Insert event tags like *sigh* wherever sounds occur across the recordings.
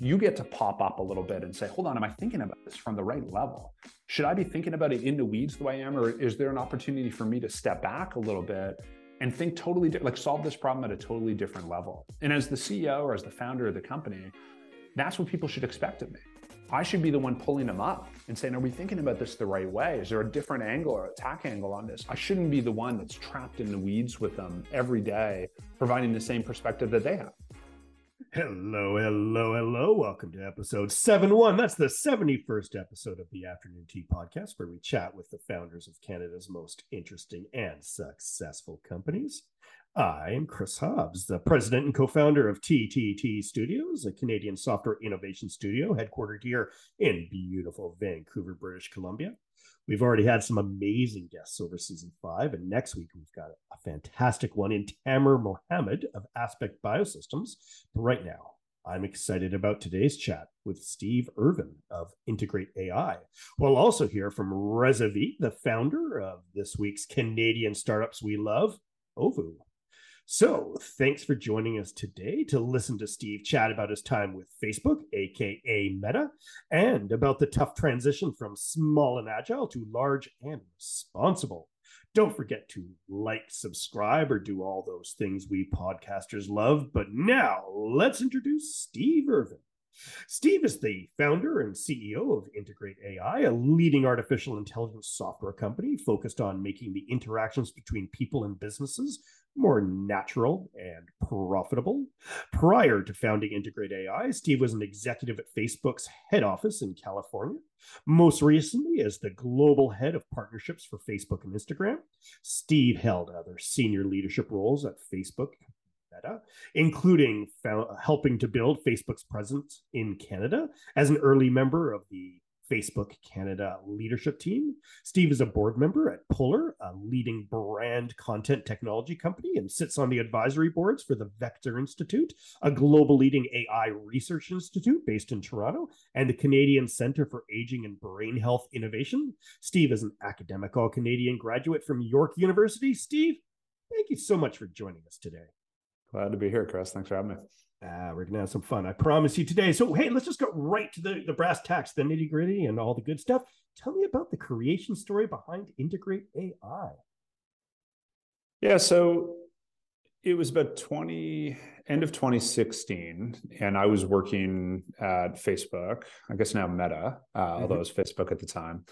you get to pop up a little bit and say, hold on, am I thinking about this from the right level? Should I be thinking about it in the weeds the way I am? Or is there an opportunity for me to step back a little bit and think totally, di- like solve this problem at a totally different level? And as the CEO or as the founder of the company, that's what people should expect of me. I should be the one pulling them up and saying, Are we thinking about this the right way? Is there a different angle or attack angle on this? I shouldn't be the one that's trapped in the weeds with them every day, providing the same perspective that they have. Hello, hello, hello. Welcome to episode 71. That's the 71st episode of the Afternoon Tea Podcast, where we chat with the founders of Canada's most interesting and successful companies. I am Chris Hobbs, the president and co founder of TTT Studios, a Canadian software innovation studio headquartered here in beautiful Vancouver, British Columbia. We've already had some amazing guests over season five, and next week we've got a fantastic one in Tamer Mohamed of Aspect Biosystems. But right now, I'm excited about today's chat with Steve Irvine of Integrate AI. We'll also hear from Reza Veet, the founder of this week's Canadian Startups We Love, Ovu. So, thanks for joining us today to listen to Steve chat about his time with Facebook, aka Meta, and about the tough transition from small and agile to large and responsible. Don't forget to like, subscribe, or do all those things we podcasters love. But now, let's introduce Steve Irvine. Steve is the founder and CEO of Integrate AI, a leading artificial intelligence software company focused on making the interactions between people and businesses more natural and profitable. Prior to founding Integrate AI, Steve was an executive at Facebook's head office in California. Most recently, as the global head of partnerships for Facebook and Instagram, Steve held other senior leadership roles at Facebook. Meta, including helping to build Facebook's presence in Canada as an early member of the Facebook Canada leadership team. Steve is a board member at Polar, a leading brand content technology company, and sits on the advisory boards for the Vector Institute, a global leading AI research institute based in Toronto, and the Canadian Center for Aging and Brain Health Innovation. Steve is an academic all Canadian graduate from York University. Steve, thank you so much for joining us today. Glad to be here, Chris. Thanks for having me. Ah, we're gonna have some fun. I promise you today. So hey, let's just go right to the, the brass tacks, the nitty gritty, and all the good stuff. Tell me about the creation story behind Integrate AI. Yeah, so it was about 20 end of 2016 and i was working at facebook i guess now meta uh, mm-hmm. although it was facebook at the time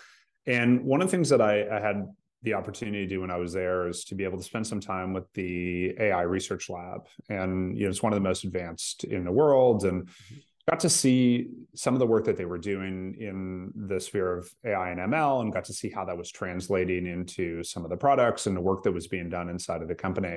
and one of the things that I, I, had the opportunity to do when I was there is to be able to spend some time with the AI research lab. And you know, it's one of the most advanced in the world. And mm-hmm. got to see some of the work that they were doing in the sphere of AI and ML and got to see how that was translating into some of the products and the work that was being done inside of the company.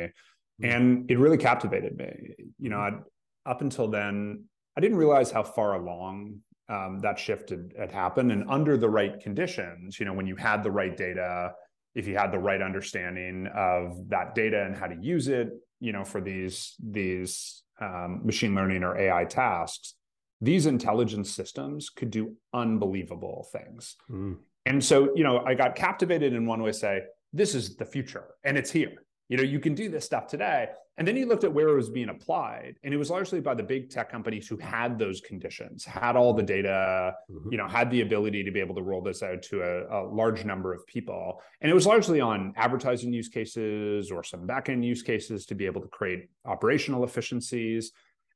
Mm-hmm. And it really captivated me. You know, mm-hmm. I'd, up until then, I didn't realize how far along um, that shift had, had, happened. And under the right conditions, you know, when you had the right data, if you had the right understanding of that data and how to use it, you know, for these these um, machine learning or AI tasks, these intelligence systems could do unbelievable things. Mm. And so, you know, I got captivated in one way, say, this is the future and it's here. You know, you can do this stuff today. And then you looked at where it was being applied, and it was largely by the big tech companies who had those conditions, had all the data, mm-hmm. you know, had the ability to be able to roll this out to a, a, large number of people. And it was largely on advertising use cases or some backend use cases to be able to create operational efficiencies.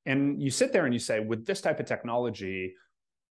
And you sit there and you say, with this type of technology,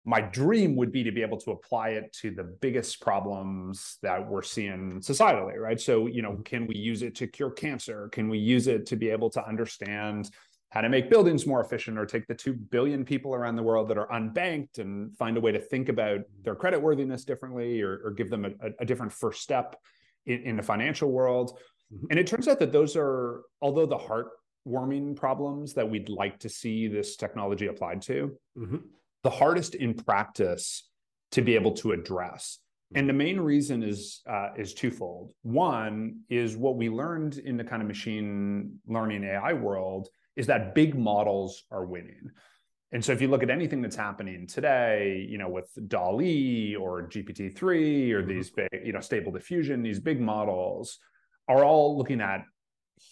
my dream would be to be able to apply it to the biggest problems that we're seeing societally right so you know mm-hmm. can we use it to cure cancer can we use it to be able to understand how to make buildings more efficient or take the 2 billion people around the world that are unbanked and find a way to think about their credit worthiness differently or, or give them a, a, different first step in, in the financial world mm-hmm. and it turns out that those are although the heartwarming problems that we'd like to see this technology applied to mm-hmm the hardest in practice to be able to address. And the main reason is uh, is twofold. One is what we learned in the kind of machine learning AI world is that big models are winning. And so if you look at anything that's happening today, you know, with DALL-E or GPT-3 or mm-hmm. these big, you know, stable diffusion, these big models are all looking at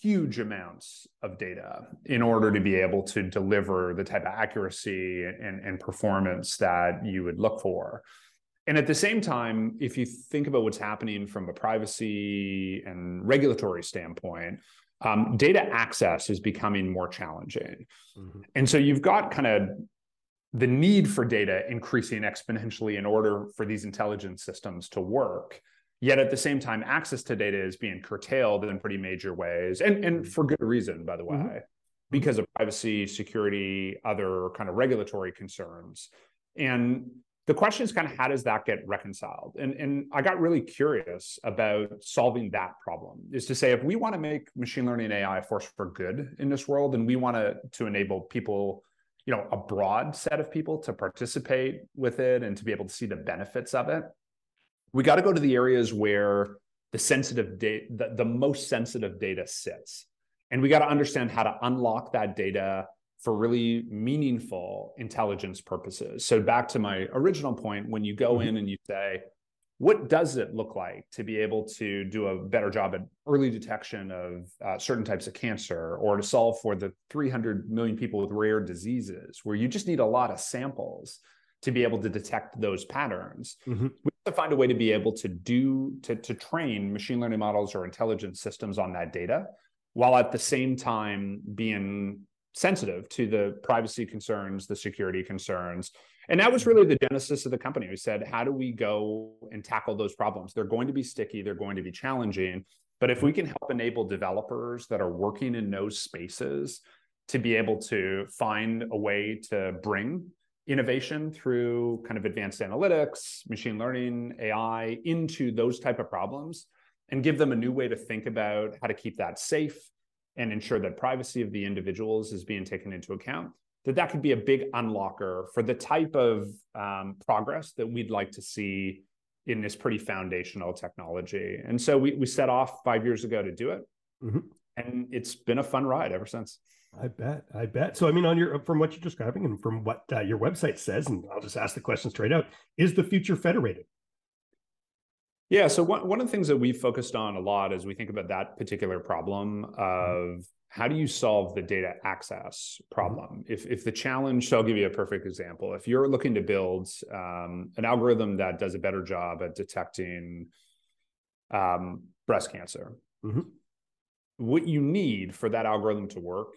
huge amounts of data in order to be able to deliver the type of accuracy and, and performance that you would look for. And at the same time, if you think about what's happening from a privacy and regulatory standpoint, um, data access is becoming more challenging. Mm-hmm. And so you've got kind of the need for data increasing exponentially in order for these intelligence systems to work. Yet at the same time, access to data is being curtailed in pretty major ways, and, and mm-hmm. for good reason, by the way, mm-hmm. because of privacy, security, other kind of regulatory concerns. And the question is kind of how does that get reconciled? And, and I got really curious about solving that problem is to say, if we want to make machine learning AI a force for good in this world, and we want to, to enable people, you know, a broad set of people to participate with it and to be able to see the benefits of it, we got to go to the areas where the sensitive data, the, the most sensitive data sits. And we got to understand how to unlock that data for really meaningful intelligence purposes. So back to my original point, when you go mm-hmm. in and you say, what does it look like to be able to do a better job at early detection of uh, certain types of cancer or to solve for the 300 million people with rare diseases where you just need a lot of samples to be able to detect those patterns. Mm-hmm. We have to find a way to be able to do to, to train machine learning models or intelligence systems on that data, while at the same time being sensitive to the privacy concerns, the security concerns. And that was really the genesis of the company. We said, how do we go and tackle those problems? They're going to be sticky, they're going to be challenging. But if we can help enable developers that are working in those spaces to be able to find a way to bring innovation through kind of advanced analytics, machine learning, AI into those type of problems and give them a new way to think about how to keep that safe and ensure that privacy of the individuals is being taken into account that that could be a big unlocker for the type of um, progress that we'd like to see in this pretty foundational technology. And so we, we set off five years ago to do it. Mm-hmm. and it's been a fun ride ever since I bet. I bet. So, I mean, on your from what you're describing and from what uh, your website says, and I'll just ask the question straight out: Is the future federated? Yeah. So one one of the things that we've focused on a lot as we think about that particular problem of how do you solve the data access problem? Mm-hmm. If if the challenge, so I'll give you a perfect example. If you're looking to build um, an algorithm that does a better job at detecting um, breast cancer. Mm-hmm what you need for that algorithm to work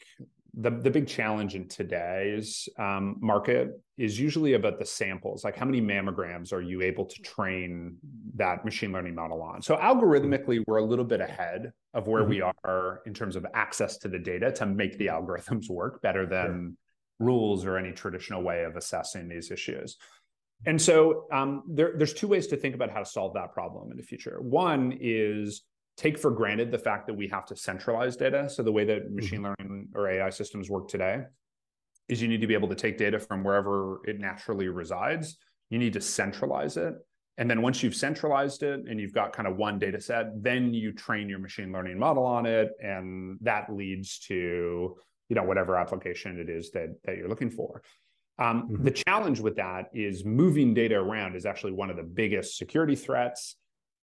the, the big challenge in today's um, market is usually about the samples. Like how many mammograms are you able to train that machine learning model on? So algorithmically we're a little bit ahead of where mm-hmm. we are in terms of access to the data to make the algorithms work better than sure. rules or any traditional way of assessing these issues. And so um, there, there's two ways to think about how to solve that problem in the future. One is take for granted the fact that we have to centralize data. So the way that machine mm-hmm. learning or AI systems work today is you need to be able to take data from wherever it naturally resides. You need to centralize it. And then once you've centralized it and you've got kind of one data set, then you train your machine learning model on it. And that leads to, you know, whatever application it is that, that you're looking for. Um, mm-hmm. The challenge with that is moving data around is actually one of the biggest security threats.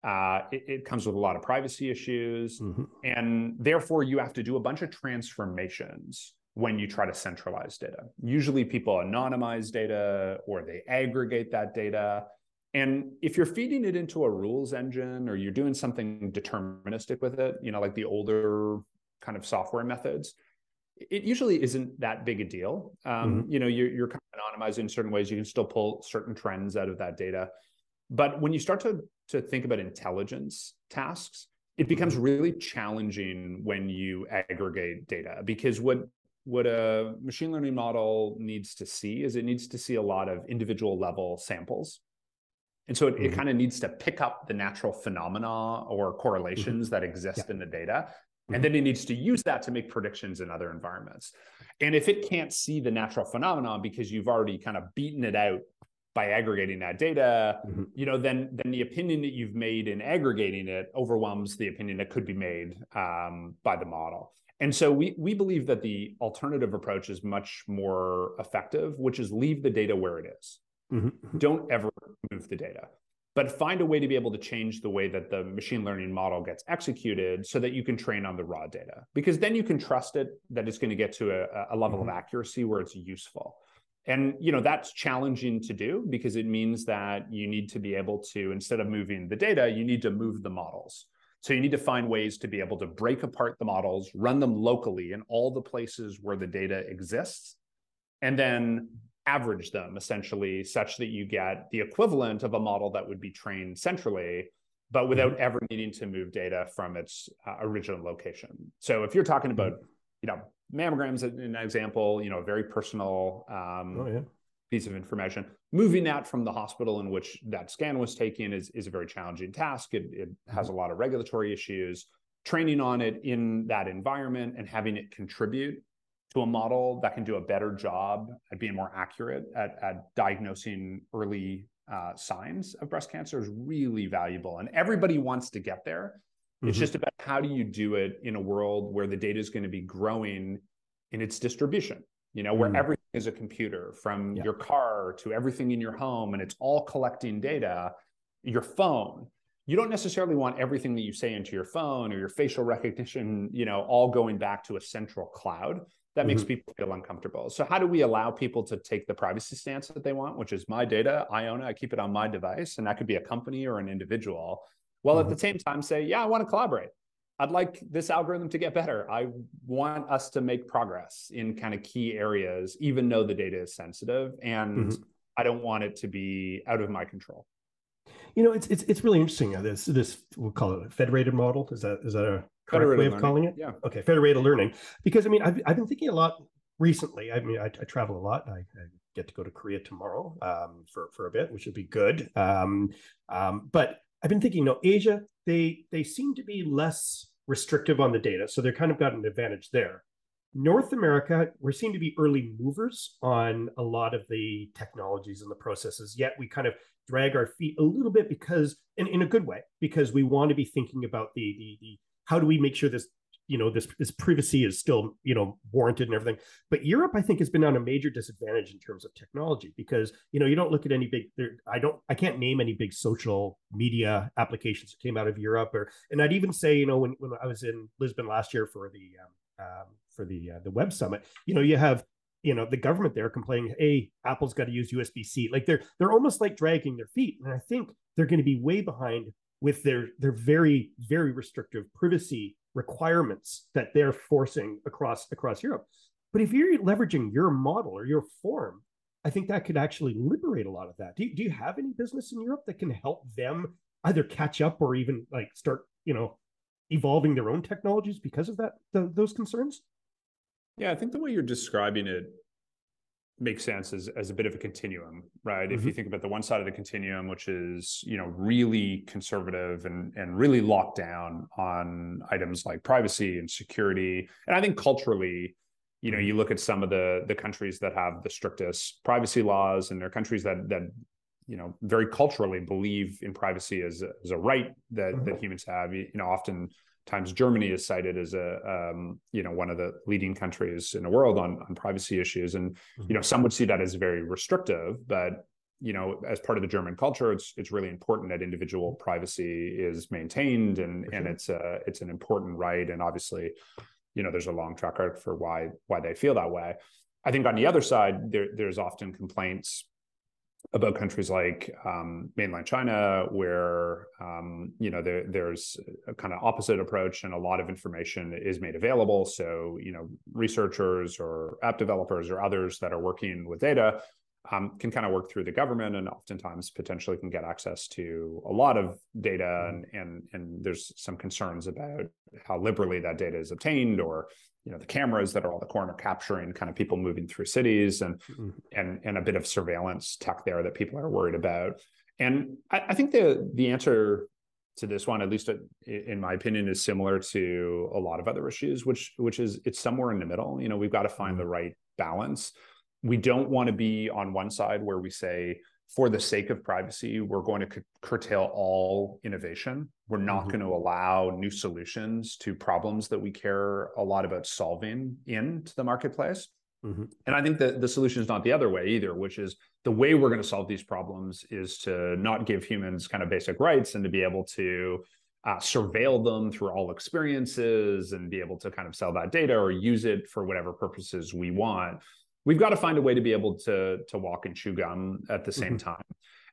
Uh, it, it, comes with a lot of privacy issues. Mm-hmm. And therefore, you have to do a bunch of transformations when you try to centralize data. Usually, people anonymize data or they aggregate that data. And if you're feeding it into a rules engine or you're doing something deterministic with it, you know, like the older kind of software methods, it usually isn't that big a deal. Um, mm-hmm. You know, you're, you're kind of anonymizing in certain ways. You can still pull certain trends out of that data. But when you start to, to think about intelligence tasks, it becomes mm-hmm. really challenging when you aggregate data because what what a machine learning model needs to see is it needs to see a lot of individual level samples. And so it, mm-hmm. it kind of needs to pick up the natural phenomena or correlations mm-hmm. that exist yeah. in the data. Mm-hmm. And then it needs to use that to make predictions in other environments. And if it can't see the natural phenomenon because you've already kind of beaten it out by aggregating that data, mm-hmm. you know, then then the opinion that you've made in aggregating it overwhelms the opinion that could be made um, by the model. And so we we believe that the alternative approach is much more effective, which is leave the data where it is. Mm-hmm. mm-hmm. Don't ever move the data. but find a way to be able to change the way that the machine learning model gets executed so that you can train on the raw data because then you can trust it that it's going to get to a, a level mm-hmm. of accuracy where it's useful and you know that's challenging to do because it means that you need to be able to instead of moving the data you need to move the models so you need to find ways to be able to break apart the models run them locally in all the places where the data exists and then average them essentially such that you get the equivalent of a model that would be trained centrally but without mm-hmm. ever needing to move data from its uh, original location so if you're talking about you know mammograms is an example you know a very personal um, oh, yeah. piece of information moving that from the hospital in which that scan was taken is, is a very challenging task it, it has mm-hmm. a lot of regulatory issues training on it in that environment and having it contribute to a model that can do a better job at being more accurate at, at diagnosing early uh, signs of breast cancer is really valuable. And everybody wants to get there. Mm-hmm. It's just about how do you do it in a world where the data is going to be growing in its distribution, you know, where mm-hmm. everything is a computer from yeah. your car to everything in your home and it's all collecting data, your phone. You don't necessarily want everything that you say into your phone or your facial recognition, you know, all going back to a central cloud that makes mm-hmm. people feel uncomfortable. So how do we allow people to take the privacy stance that they want, which is my data, I own it, I keep it on my device, and that could be a company or an individual. While mm-hmm. at the same time say, yeah, I want to collaborate. I'd like this algorithm to get better. I want us to make progress in kind of key areas, even though the data is sensitive, and mm-hmm. I don't want it to be out of my control. You know, it's it's it's really interesting. Uh, this this we'll call it a federated model. Is that is that a correct way of learning. calling it? Yeah. Okay, federated learning. Because I mean, I've, I've been thinking a lot recently. I mean, I, I travel a lot. I, I, get to go to Korea tomorrow um, for for a bit, which would be good. Um, um, but I've been thinking, know, Asia they they seem to be less restrictive on the data, so they're kind of got an advantage there. North America, we seem to be early movers on a lot of the technologies and the processes, yet we kind of drag our feet a little bit because, in, in a good way, because we want to be thinking about the, the, the how do we make sure this you know this this privacy is still you know warranted and everything. But europe i think has been on a major disadvantage in terms of technology because you know you don't look at any big there i don't i can't name any big social media applications that came out of europe or and i'd even say you know when, when i was in lisbon last year for the um, um, for the uh, the web summit you know you have you know the government there complaining hey apple's got to use usb-c like they're they're almost like dragging their feet and i think they're going to be way behind with their their very very restrictive privacy requirements that they're forcing across across Europe. But if you're leveraging your model or your form, I think that could actually liberate a lot of that. Do you, do you have any business in Europe that can help them either catch up or even like start, you know, evolving their own technologies because of that the, those concerns? Yeah, I think the way you're describing it makes sense as, as a bit of a continuum, right? Mm-hmm. If you mm-hmm. think about the one side of the continuum, which is, you know, really conservative and, and really locked down on items like privacy and security. And I think culturally, you know, you mm-hmm. look at some of the the countries that have the strictest privacy laws and they're countries that that you know very culturally believe in privacy as a, as a right that mm-hmm. that humans have you know often times Germany is cited as a um, you know one of the leading countries in the world on on privacy issues, and mm-hmm. you know some would see that as very restrictive, but you know as part of the German culture, it's it's really important that individual privacy is maintained, and sure. and it's a it's an important right, and obviously, you know there's a long track record for why why they feel that way. I think on the other side, there, there's often complaints about countries like um, mainland China, where um, you know there, there's a kind of opposite approach, and a lot of information is made available. So you know researchers or app developers or others that are working with data um, can kind of work through the government, and oftentimes potentially can get access to a lot of data, mm-hmm. and and and there's some concerns about how liberally that data is obtained, or you know the cameras that are all the corner capturing kind of people moving through cities and mm-hmm. and and a bit of surveillance tech there that people are worried about and I, I, think the the answer to this one at least in my opinion is similar to a lot of other issues which which is it's somewhere in the middle you know we've got to find mm-hmm. the right balance we don't want to be on one side where we say for the sake of privacy, we're going to curtail all innovation. We're not mm-hmm. going to allow new solutions to problems that we care a lot about solving into the marketplace. Mm-hmm. And I think that the solution is not the other way either, which is the way we're going to solve these problems is to not give humans kind of basic rights and to be able to uh, surveil them through all experiences and be able to kind of sell that data or use it for whatever purposes we want we've got to find a way to be able to to walk and chew gum at the same mm-hmm. time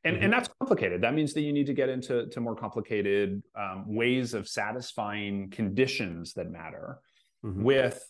and, mm-hmm. and that's complicated that means that you need to get into to more complicated um, ways of satisfying conditions that matter mm-hmm. with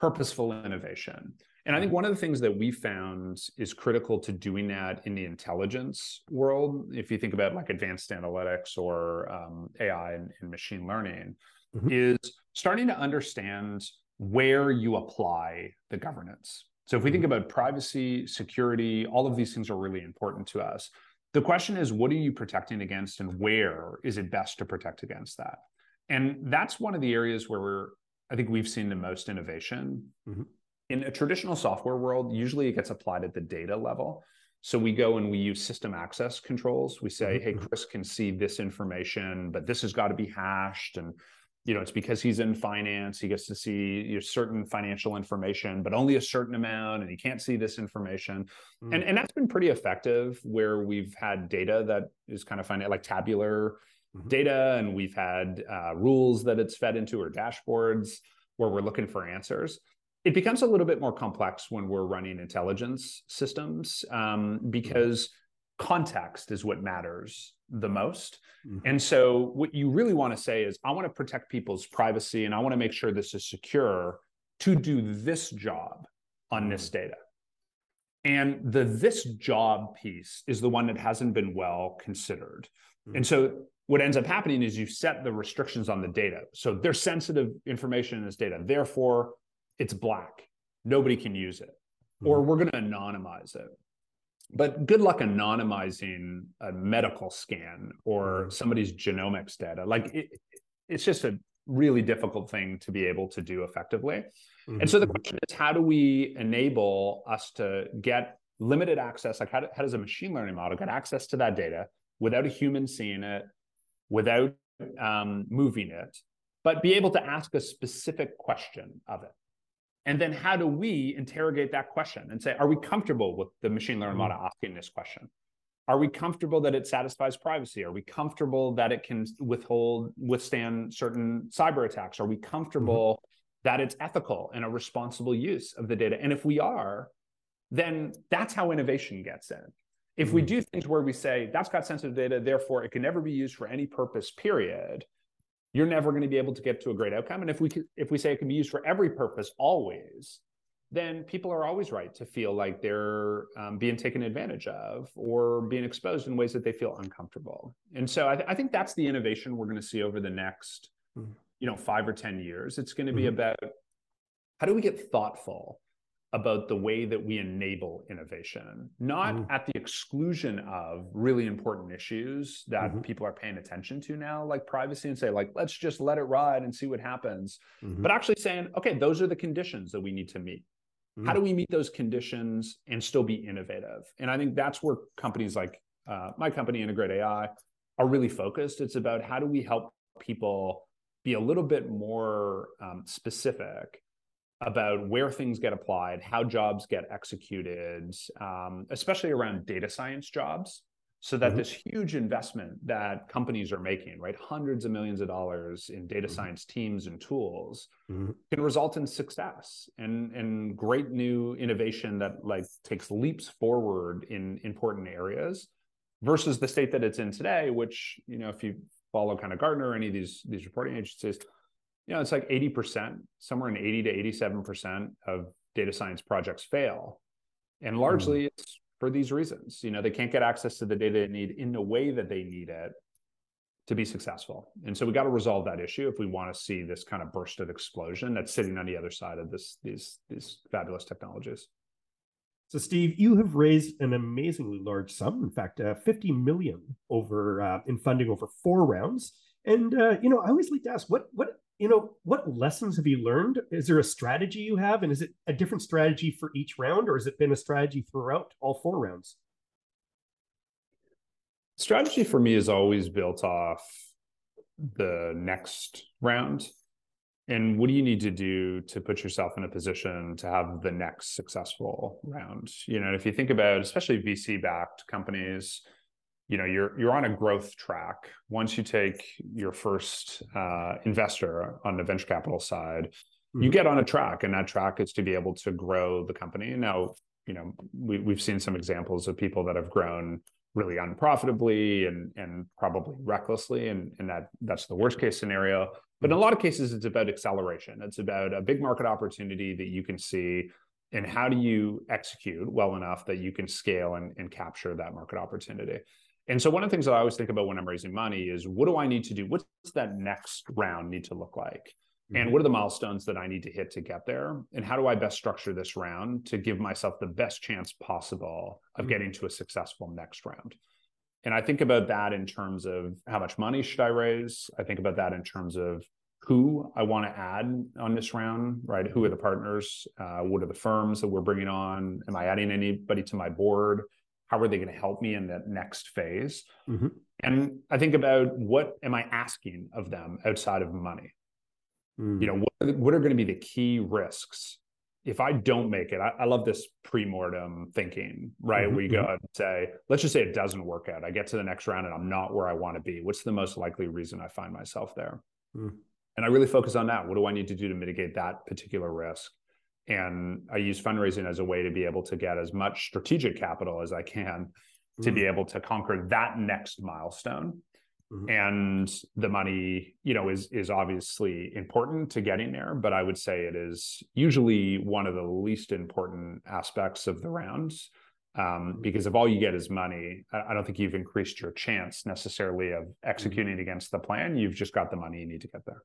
purposeful innovation and I think one of the things that we found is critical to doing that in the intelligence world, if you think about like advanced analytics or um, AI and, and, machine learning, mm-hmm. is starting to understand where you apply the governance. So if we think mm-hmm. about privacy, security, all of these things are really important to us. The question is, what are you protecting against and where is it best to protect against that? And that's one of the areas where we're, I think we've seen the most innovation. Mm-hmm in a traditional software world, usually it gets applied at the data level. So we go and we use system access controls. We say, hey, mm-hmm. Chris can see this information, but this has got to be hashed. And you know, it's because he's in finance, he gets to see you know, certain financial information, but only a certain amount, and he can't see this information. Mm. And and that's been pretty effective where we've had data that is kind of finding like tabular mm-hmm. data, and we've had uh, rules that it's fed into or dashboards where we're looking for answers it becomes a little bit more complex when we're running intelligence systems um, because context is what matters the most. Mm-hmm. And so, what you really want to say is, I want to protect people's privacy and I want to make sure this is secure to do this job on mm-hmm. this data. And the this job piece is the one that hasn't been well considered. Mm-hmm. And so, what ends up happening is you set the restrictions on the data. So, there's sensitive information in this data. Therefore, it's black. Nobody can use it. Mm-hmm. Or we're going to anonymize it. But good luck anonymizing a medical scan or mm-hmm. somebody's genomics data. Like it, it's just a really difficult thing to be able to do effectively. Mm-hmm. And so the question is how do we enable us to get limited access? Like, how, do, how does a machine learning model get access to that data without a human seeing it, without um, moving it, but be able to ask a specific question of it? And then how do we interrogate that question and say, are we comfortable with the machine learning model mm-hmm. asking this question? Are we comfortable that it satisfies privacy? Are we comfortable that it can withhold, withstand certain cyber attacks? Are we comfortable mm-hmm. that it's ethical and a responsible use of the data? And if we are, then that's how innovation gets in. If mm-hmm. we do things where we say that's got sensitive data, therefore it can never be used for any purpose, period, you're never going to be able to get to a great outcome. And if we if we say it can be used for every purpose always, then people are always right to feel like they're um, being taken advantage of or being exposed in ways that they feel uncomfortable. And so I, th- I think that's the innovation we're going to see over the next, mm-hmm. you know, five or ten years. It's going to be mm-hmm. about how do we get thoughtful about the way that we enable innovation, not mm-hmm. at the exclusion of really important issues that mm-hmm. people are paying attention to now, like privacy, and say, like, let's just let it ride and see what happens. Mm-hmm. But actually saying, okay, those are the conditions that we need to meet. How do mm-hmm. we meet those conditions and still be innovative? And I think that's where companies like uh, my company, Integrate AI, are really focused. It's about how do we help people be a little bit more um, specific about where things get applied, how jobs get executed, um, especially around data science jobs. So that mm-hmm. this huge investment that companies are making, right, hundreds of millions of dollars in data mm-hmm. science teams and tools, mm-hmm. can result in success and and great new innovation that like takes leaps forward in important areas, versus the state that it's in today, which you know if you follow kind of Gartner or any of these these reporting agencies, you know, it's like 80%, somewhere in 80 to 87% of data science projects fail. And largely mm. it's for these reasons. You know, they can't get access to the data they need in the way that they need it to be successful. And so we got to resolve that issue if we want to see this kind of burst of explosion that's sitting on the other side of this these these fabulous technologies. So, Steve, you have raised an amazingly large sum. In fact, uh, 50 million over uh, in funding over four rounds. And uh, you know, I always like to ask, what what you know, what lessons have you learned? Is there a strategy you have? And is it a different strategy for each round, or has it been a strategy throughout all four rounds? Strategy for me is always built off the next round. and what do you need to do to put yourself in a position to have the next successful round you know if you think about especially vc backed companies you know you're you're on a growth track. Once you take your first uh, investor on the venture capital side mm-hmm. you get on a track and that track is to be able to grow the company. Now you know we, we've seen some examples of people that have grown really unprofitably and and probably recklessly and and that that's the worst case scenario. But in a mm-hmm. lot of cases it's about acceleration. It's about a big market opportunity that you can see and how do you execute well enough that you can scale and, and capture that market opportunity and so one of the things that i always think about when i'm raising money is what do i need to do what's that next round need to look like and mm-hmm. what are the milestones that I need to hit to get there? And how do I best structure this round to give myself the best chance possible of mm-hmm. getting to a successful next round? And I think about that in terms of how much money should I raise? I think about that in terms of who I want to add on this round, right? Who are the partners? Uh, what are the firms that we're bringing on? Am I adding anybody to my board? How are they going to help me in that next phase? Mm-hmm. And I think about what am I asking of them outside of money? Mm. You know, what are, what are going to be the key risks if I don't make it? I, I love this pre-mortem thinking, right? Mm-hmm. We go mm-hmm. and say, let's just say it doesn't work out. I get to the next round and I'm not where I want to be. What's the most likely reason I find myself there? Mm. And I really focus on that. What do I need to do to mitigate that particular risk? And I use fundraising as a way to be able to get as much strategic capital as I can to be mm. able to conquer that next milestone Mm-hmm. And the money, you know, is is obviously important to getting there, but I would say it is usually one of the least important aspects of the rounds. Um, mm-hmm. because if all you get is money, I, I, don't think you've increased your chance necessarily of mm-hmm. executing mm-hmm. against the plan. You've just got the money you need to get there.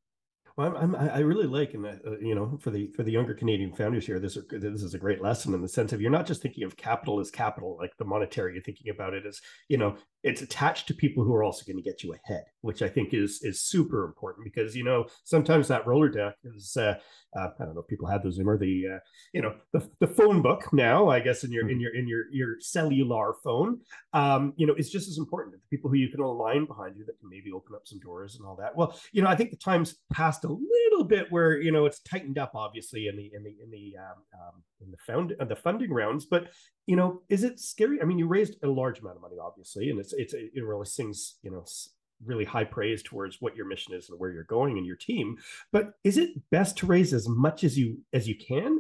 Well, I'm, i really like, and uh, you know, for the for the younger Canadian founders here, this is, this is a great lesson in the sense of you're not just thinking of capital as capital, like the monetary. You're thinking about it as, you know, it's attached to people who are also going to get you ahead, which I think is is super important because you know sometimes that Rolodex is uh, uh, I don't know if people had those or the uh, you know the, the phone book now I guess in your in mm-hmm. your in your your cellular phone um, you know is just as important the people who you can align behind you that can maybe open up some doors and all that. Well, you know I think the times passed a little bit where you know it's tightened up obviously in the in the in the um, um, in the found uh, the funding rounds, but you know is it scary? I mean you raised a large amount of money obviously and it's it's it's it really sings you know really high praise towards what your mission is and where you're going and your team but is it best to raise as much as you as you can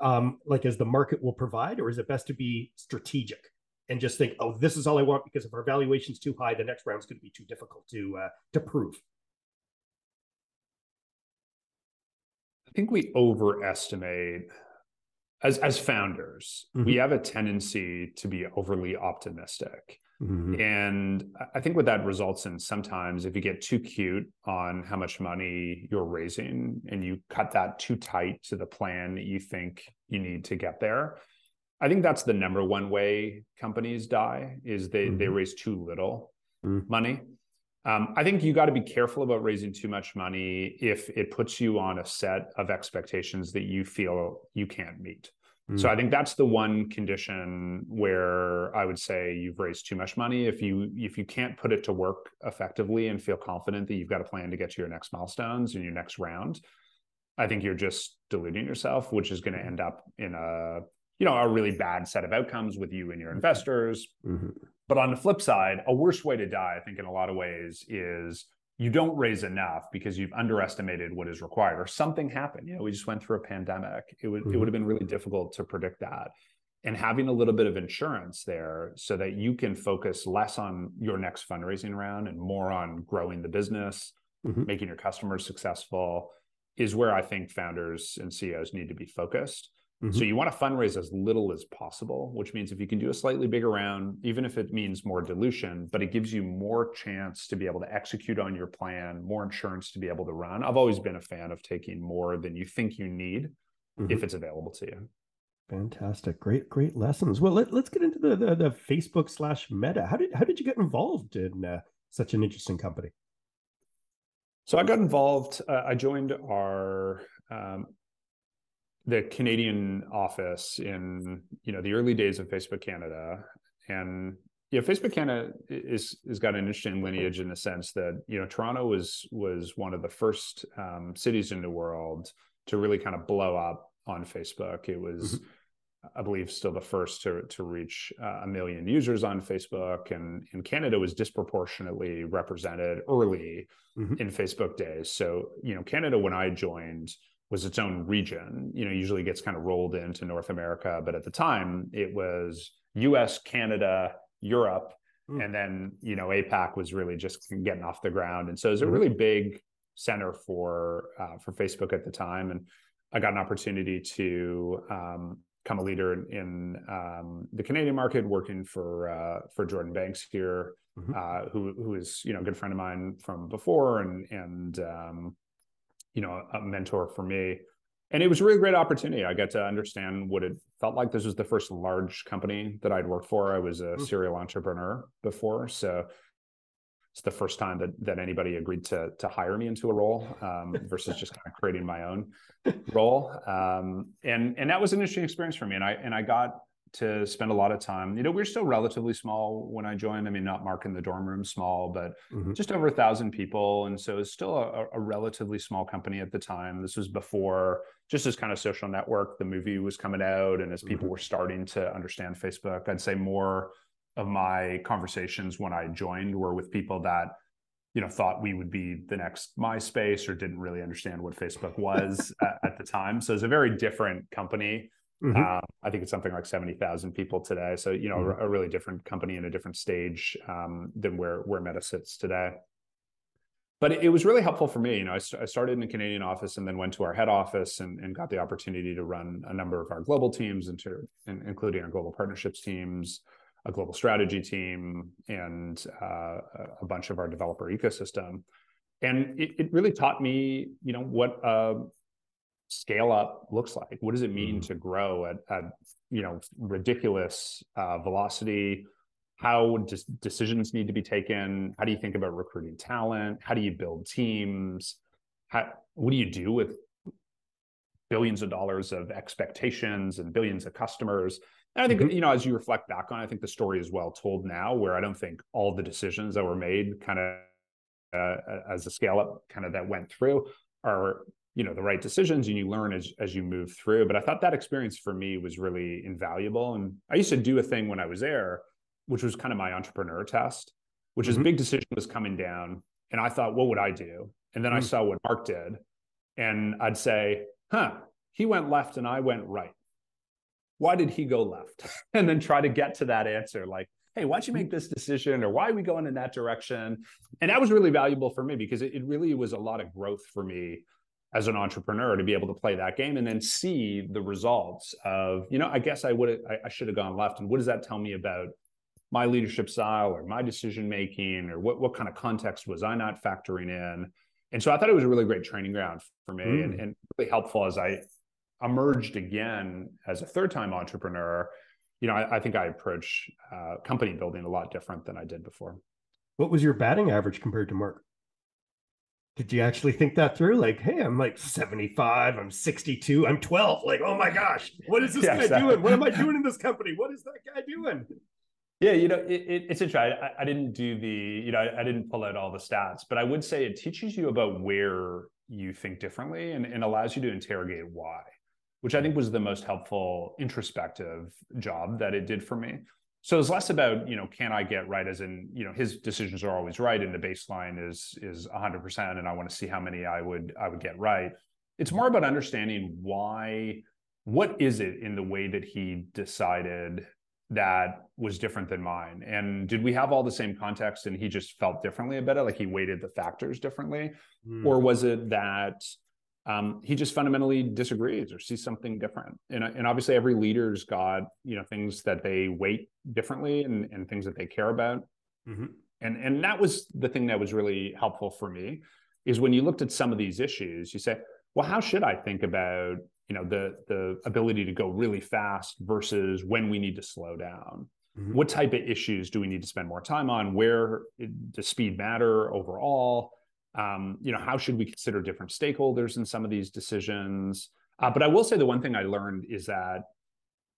um like as the market will provide or is it best to be strategic and just think oh this is all i want because if our valuation's too high the next round's going to be too difficult to uh to prove i think we overestimate as as founders mm-hmm. we have a tendency to be overly optimistic Mm-hmm. And I think what that results in sometimes, if you get too cute on how much money you're raising and you cut that too tight to the plan that you think you need to get there, I think that's the number one way companies die is they mm-hmm. they raise too little mm-hmm. money. Um, I think you got to be careful about raising too much money if it puts you on a set of expectations that you feel you can't meet. So I mm. think that's the one condition where I would say you've raised too much money. If you if you can't put it to work effectively and feel confident that you've got a plan to get to your next milestones and your next round, I think you're just deluding yourself, which is going to end up in a you know a really bad set of outcomes with you and your mm-hmm. investors. Mm-hmm. But on the flip side, a worse way to die, I think, in a lot of ways, is you don't raise enough because you've underestimated what is required or something happened you know we just went through a pandemic it would mm-hmm. it would have been really difficult to predict that and having a little bit of insurance there so that you can focus less on your next fundraising round and more on growing the business mm-hmm. making your customers successful is where i think founders and ceos need to be focused Mm-hmm. So you want to fundraise as little as possible, which means if you can do a slightly bigger round, even if it means more dilution, but it gives you more chance to be able to execute on your plan, more insurance to be able to run. I've always been a fan of taking more than you think you need mm-hmm. if it's available to you. Fantastic. Great, great lessons. Well, let, us get into the, the, the Facebook slash meta. How did how did you get involved in uh, such an interesting company? So I got involved. Uh, I joined our um, the Canadian office in you know the early days of Facebook Canada, and yeah, Facebook Canada is is got an interesting lineage in the sense that you know Toronto was was one of the first um, cities in the world to really kind of blow up on Facebook. It was, mm-hmm. I believe, still the first to to reach uh, a million users on Facebook, and and Canada was disproportionately represented early mm-hmm. in Facebook days. So you know, Canada when I joined was its own region. You know, usually gets kind of rolled into North America, but at the time it was U.S., Canada, Europe, mm. and then you know APAC was really just getting off the ground, and so it was a mm-hmm. really big center for uh, for Facebook at the time, and I got an opportunity to um, become a leader in, in um, the Canadian market, working for uh, for Jordan Banks here, mm-hmm. uh, who who is you know a good friend of mine from before, and and um, you know a mentor for me and it was a really great opportunity. I got to understand what it felt like. This was the first large company that I'd worked for. I was a mm-hmm. serial entrepreneur before, so it's the first time that that anybody agreed to to hire me into a role um, versus just kind of creating my own *laughs* role. Um, and and that was an interesting experience for me. And I and I got to spend a lot of time. You know, we are still relatively small when I joined. I mean, not Mark in the dorm room small, but mm-hmm. just over a thousand people. And so it's still a, a, relatively small company at the time. This was before just as kind of social network, the movie was coming out and as people mm-hmm. were starting to understand Facebook, I'd say more of my conversations when I joined were with people that you know thought we would be the next myspace or didn't really understand what facebook was *laughs* at, at, the time so it's a very different company Mm-hmm. Uh, I think it's something like seventy thousand people today. So you know, mm-hmm. a, really different company in a different stage um, than where where Meta sits today. But it, it, was really helpful for me. You know, I, st- I, started in the Canadian office and then went to our head office and, and got the opportunity to run a number of our global teams, into, in, including our global partnerships teams, a global strategy team, and uh, a bunch of our developer ecosystem. And it, it really taught me, you know, what uh, scale up looks like. What does it mean mm. to grow at, at you know ridiculous uh, velocity? How does decisions need to be taken? How do you think about recruiting talent? How do you build teams? How, what do you do with billions of dollars of expectations and billions of customers? And I think mm-hmm. you know, as you reflect back on, I think the story is well told now. Where I don't think all the decisions that were made, kind of uh, as a scale up, kind of that went through, are you know the right decisions and you learn as as you move through but i thought that experience for me was really invaluable. And i used to do a thing when i was there which was kind of my entrepreneur test which mm-hmm. is a big decision was coming down. And i thought what would i do? And then mm-hmm. i saw what mark did. And i'd say huh he went left and i went right. Why did he go left? *laughs* And then try to get to that answer like hey why'd you make this decision? Or why are we going in that direction? And that was really valuable for me because it, it really was a lot of growth for me as an entrepreneur to be able to play that game and then see the results of you know i guess i would I, I should have gone left. And what does that tell me about my leadership style or my decision making or what, what kind of context was i not factoring in? And so i thought it was a really great training ground for me mm. and, and really helpful as i emerged again as a third time entrepreneur. You know i, I think i approach uh, company building a lot different than i did before. What was your batting average compared to mark did you actually think that through? Like, hey, I'm like 75, I'm 62, I'm 12. Like, oh my gosh, what is this *laughs* yeah, guy exactly. doing? What am I doing in this company? What is that guy doing? Yeah, you know, it, it, it's interesting. I, I, didn't do the, you know, I, I, didn't pull out all the stats, but I would say it teaches you about where you think differently and, and allows you to interrogate why, which I think was the most helpful introspective job that it did for me so it's less about you know can i get right as in you know his decisions are always right and the baseline is is 100% and i want to see how many i would i would get right. It's more about understanding why what is it in the way that he decided that was different than mine? And did we have all the same context and he just felt differently about it? Like he weighted the factors differently? Mm. or was it that um, he just fundamentally disagrees or sees something different. And, and obviously, every leader's got you know things that they weight differently and, and things that they care about. Mm-hmm. And and that was the thing that was really helpful for me is when you looked at some of these issues, you say, well, how should I think about you know the the ability to go really fast versus when we need to slow down? Mm-hmm. What type of issues do we need to spend more time on? Where does speed matter overall? Um, you know how should we consider different stakeholders in some of these decisions uh, but i will say the one thing i learned is that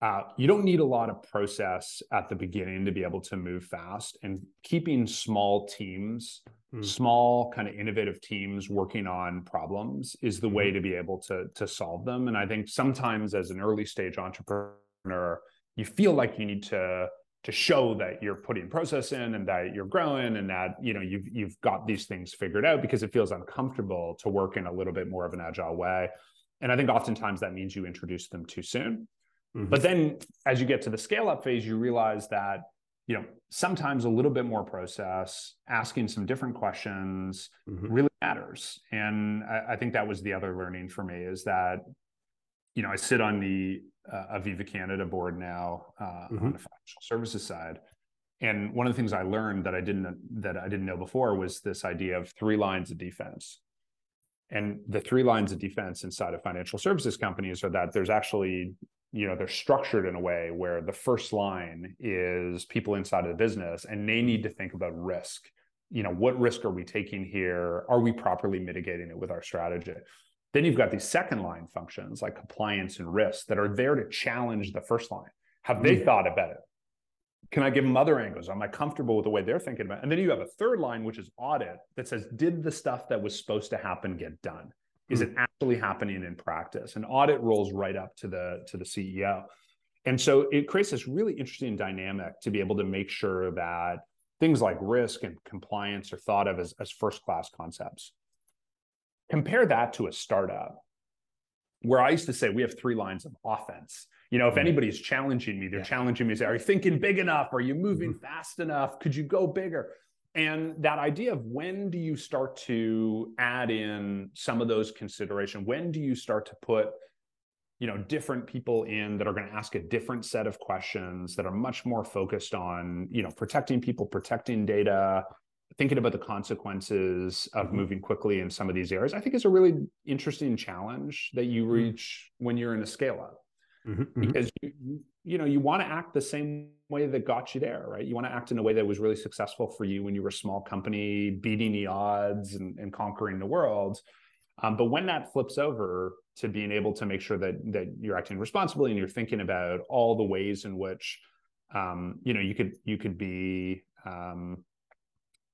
uh, you don't need a lot of process at the beginning to be able to move fast and keeping small teams mm. small kind of innovative teams working on problems is the way to be able to to solve them and i think sometimes as an early stage entrepreneur you feel like you need to to show that you're putting process in and that you're growing and that you know you've you've got these things figured out because it feels uncomfortable to work in a little bit more of an agile way and i think oftentimes that means you introduce them too soon Mm-hmm. But then as you get to the scale up phase, you realize that, you know, sometimes a little bit more process, asking some different questions mm-hmm. really matters. And I, I, think that was the other learning for me is that, you know, I sit on the uh, Aviva Canada board now uh, mm-hmm. on financial services side. And one of the things I learned that I didn't that I didn't know before was this idea of three lines of defense. And the three lines of defense inside of financial services companies are that there's actually you know they're structured in a way where the first line is people inside of the business and they need to think about risk you know what risk are we taking here are we properly mitigating it with our strategy then you've got these second line functions like compliance and risk that are there to challenge the first line have they mm. thought about it can i give them other angles am i comfortable with the way they're thinking about it and then you have a third line which is audit that says did the stuff that was supposed to happen get done is hmm. it actually happening in practice? And audit rolls right up to the to the CEO. And so it creates this really interesting dynamic to be able to make sure that things like risk and compliance are thought of as, as first class concepts. Compare that to a startup where I used to say we have three lines of offense. You know, if mm-hmm. anybody's challenging me, they're yeah. challenging me. Say, are you thinking big enough? Are you moving mm-hmm. fast enough? Could you go bigger? and that idea of when do you start to add in some of those consideration when do you start to put you know different people in that are going to ask a different set of questions that are much more focused on you know protecting people protecting data thinking about the consequences of mm-hmm. moving quickly in some of these areas i think is a really interesting challenge that you mm-hmm. reach mm-hmm. when you're in a scale up mm-hmm. mm-hmm. because you, you know you want to act the same way that got you there right you want to act in a way that was really successful for you when you were a small company beating the odds and, and conquering the world um, but when that flips over to being able to make sure that that you're acting responsibly and you're thinking about all the ways in which um, you know you could you could be um,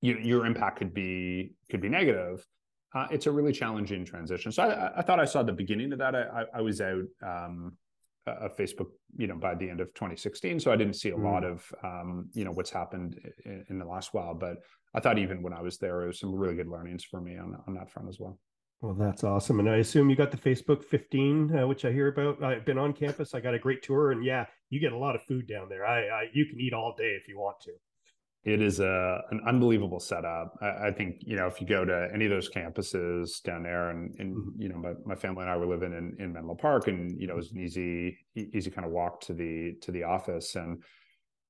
you, your impact could be could be negative uh, it's a really challenging transition so I, I, thought i saw the beginning of that i, I was out um, of Facebook, you know, by the end of 2016. So I didn't see a mm. lot of, um, you know, what's happened in, in, the last while. But I thought even when I was there, it was some really good learnings for me on on that front as well. Well, that's awesome. And I assume you got the Facebook 15, uh, which I hear about. I've been on campus. I got a great tour, and yeah, you get a lot of food down there. I, I you can eat all day if you want to it is a an unbelievable setup. I, I, think you know if you go to any of those campuses down there, and, and mm-hmm. you know my, my family and I were living in in Menlo Park, and you know it was an easy easy kind of walk to the to the office, and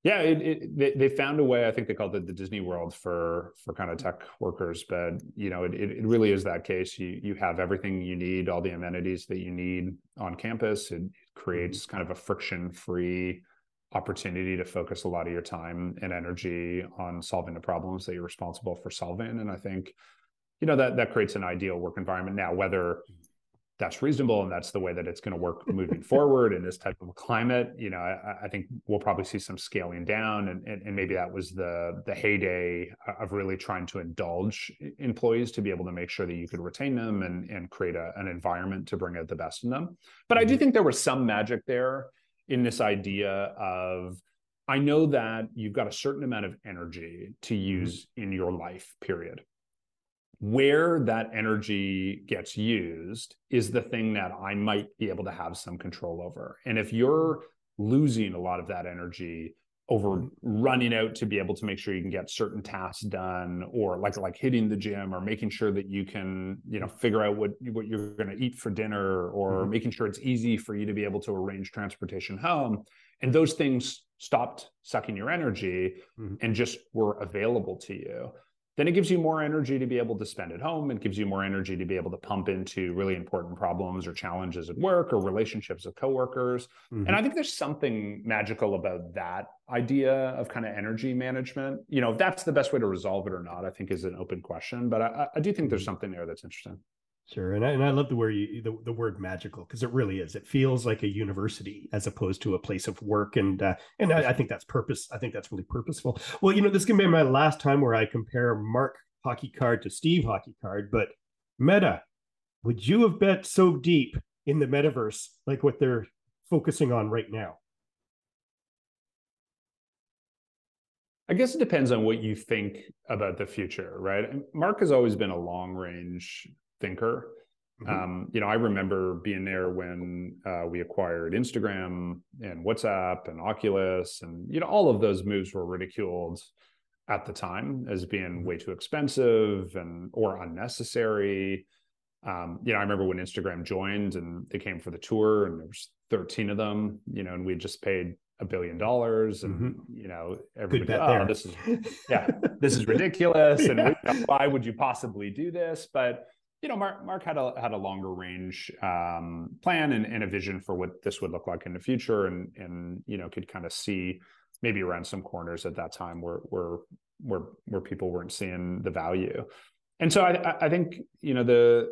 yeah, it, it they, they found a way. I think they called it the Disney World for for kind of tech workers, but you know it it really is that case. You you have everything you need, all the amenities that you need on campus. It creates mm-hmm. kind of a friction free opportunity to focus a lot of your time and energy on solving the problems that you're responsible for solving. And i think you know that that creates an ideal work environment. Now whether that's reasonable and that's the way that it's going to work moving *laughs* forward in this type of climate you know I, I, think we'll probably see some scaling down and, and, and maybe that was the the heyday of really trying to indulge employees to be able to make sure that you could retain them and and create a, an environment to bring out the best in them. But i do mm-hmm. think there was some magic there in this idea of I know that you've got a certain amount of energy to mm-hmm. use in your life, period. Where that energy gets used is the thing that I might be able to have some control over. And if you're losing a lot of that energy over running out to be able to make sure you can get certain tasks done or like like hitting the gym or making sure that you can you know figure out what what you're going to eat for dinner or mm-hmm. making sure it's easy for you to be able to arrange transportation home and those things stopped sucking your energy mm-hmm. and just were available to you then it gives you more energy to be able to spend at home. It gives you more energy to be able to pump into really important problems or challenges at work or relationships with coworkers. Mm-hmm. And I think there's something magical about that idea of kind of energy management. You know, if that's the best way to resolve it or not, I think is an open question. But I, I do think there's mm-hmm. something there that's interesting. Sure, and I, and I love the word you, the, the word magical because it really is. It feels like a university as opposed to a place of work, and uh, and I, I, think that's purpose. I think that's really purposeful. Well, you know, this can be my last time where I compare Mark hockey card to Steve hockey card, but Meta, would you have bet so deep in the metaverse like what they're focusing on right now? I guess it depends on what you think about the future, right? Mark has always been a long range thinker. Mm-hmm. Um, you know, I remember being there when uh, we acquired Instagram and WhatsApp and Oculus, and you know, all of those moves were ridiculed at the time as being mm-hmm. way too expensive and or unnecessary. Um, you know, I remember when Instagram joined and they came for the tour, and there was 13 of them. You know, and we just paid a billion dollars, and mm-hmm. you know, everybody, oh, this is *laughs* yeah, this is ridiculous, yeah. and why would you possibly do this? But you know, Mark, Mark had a had a longer range um, plan and, and, a vision for what this would look like in the future, and and you know could kind of see maybe around some corners at that time where where where where people weren't seeing the value, and so I I think you know the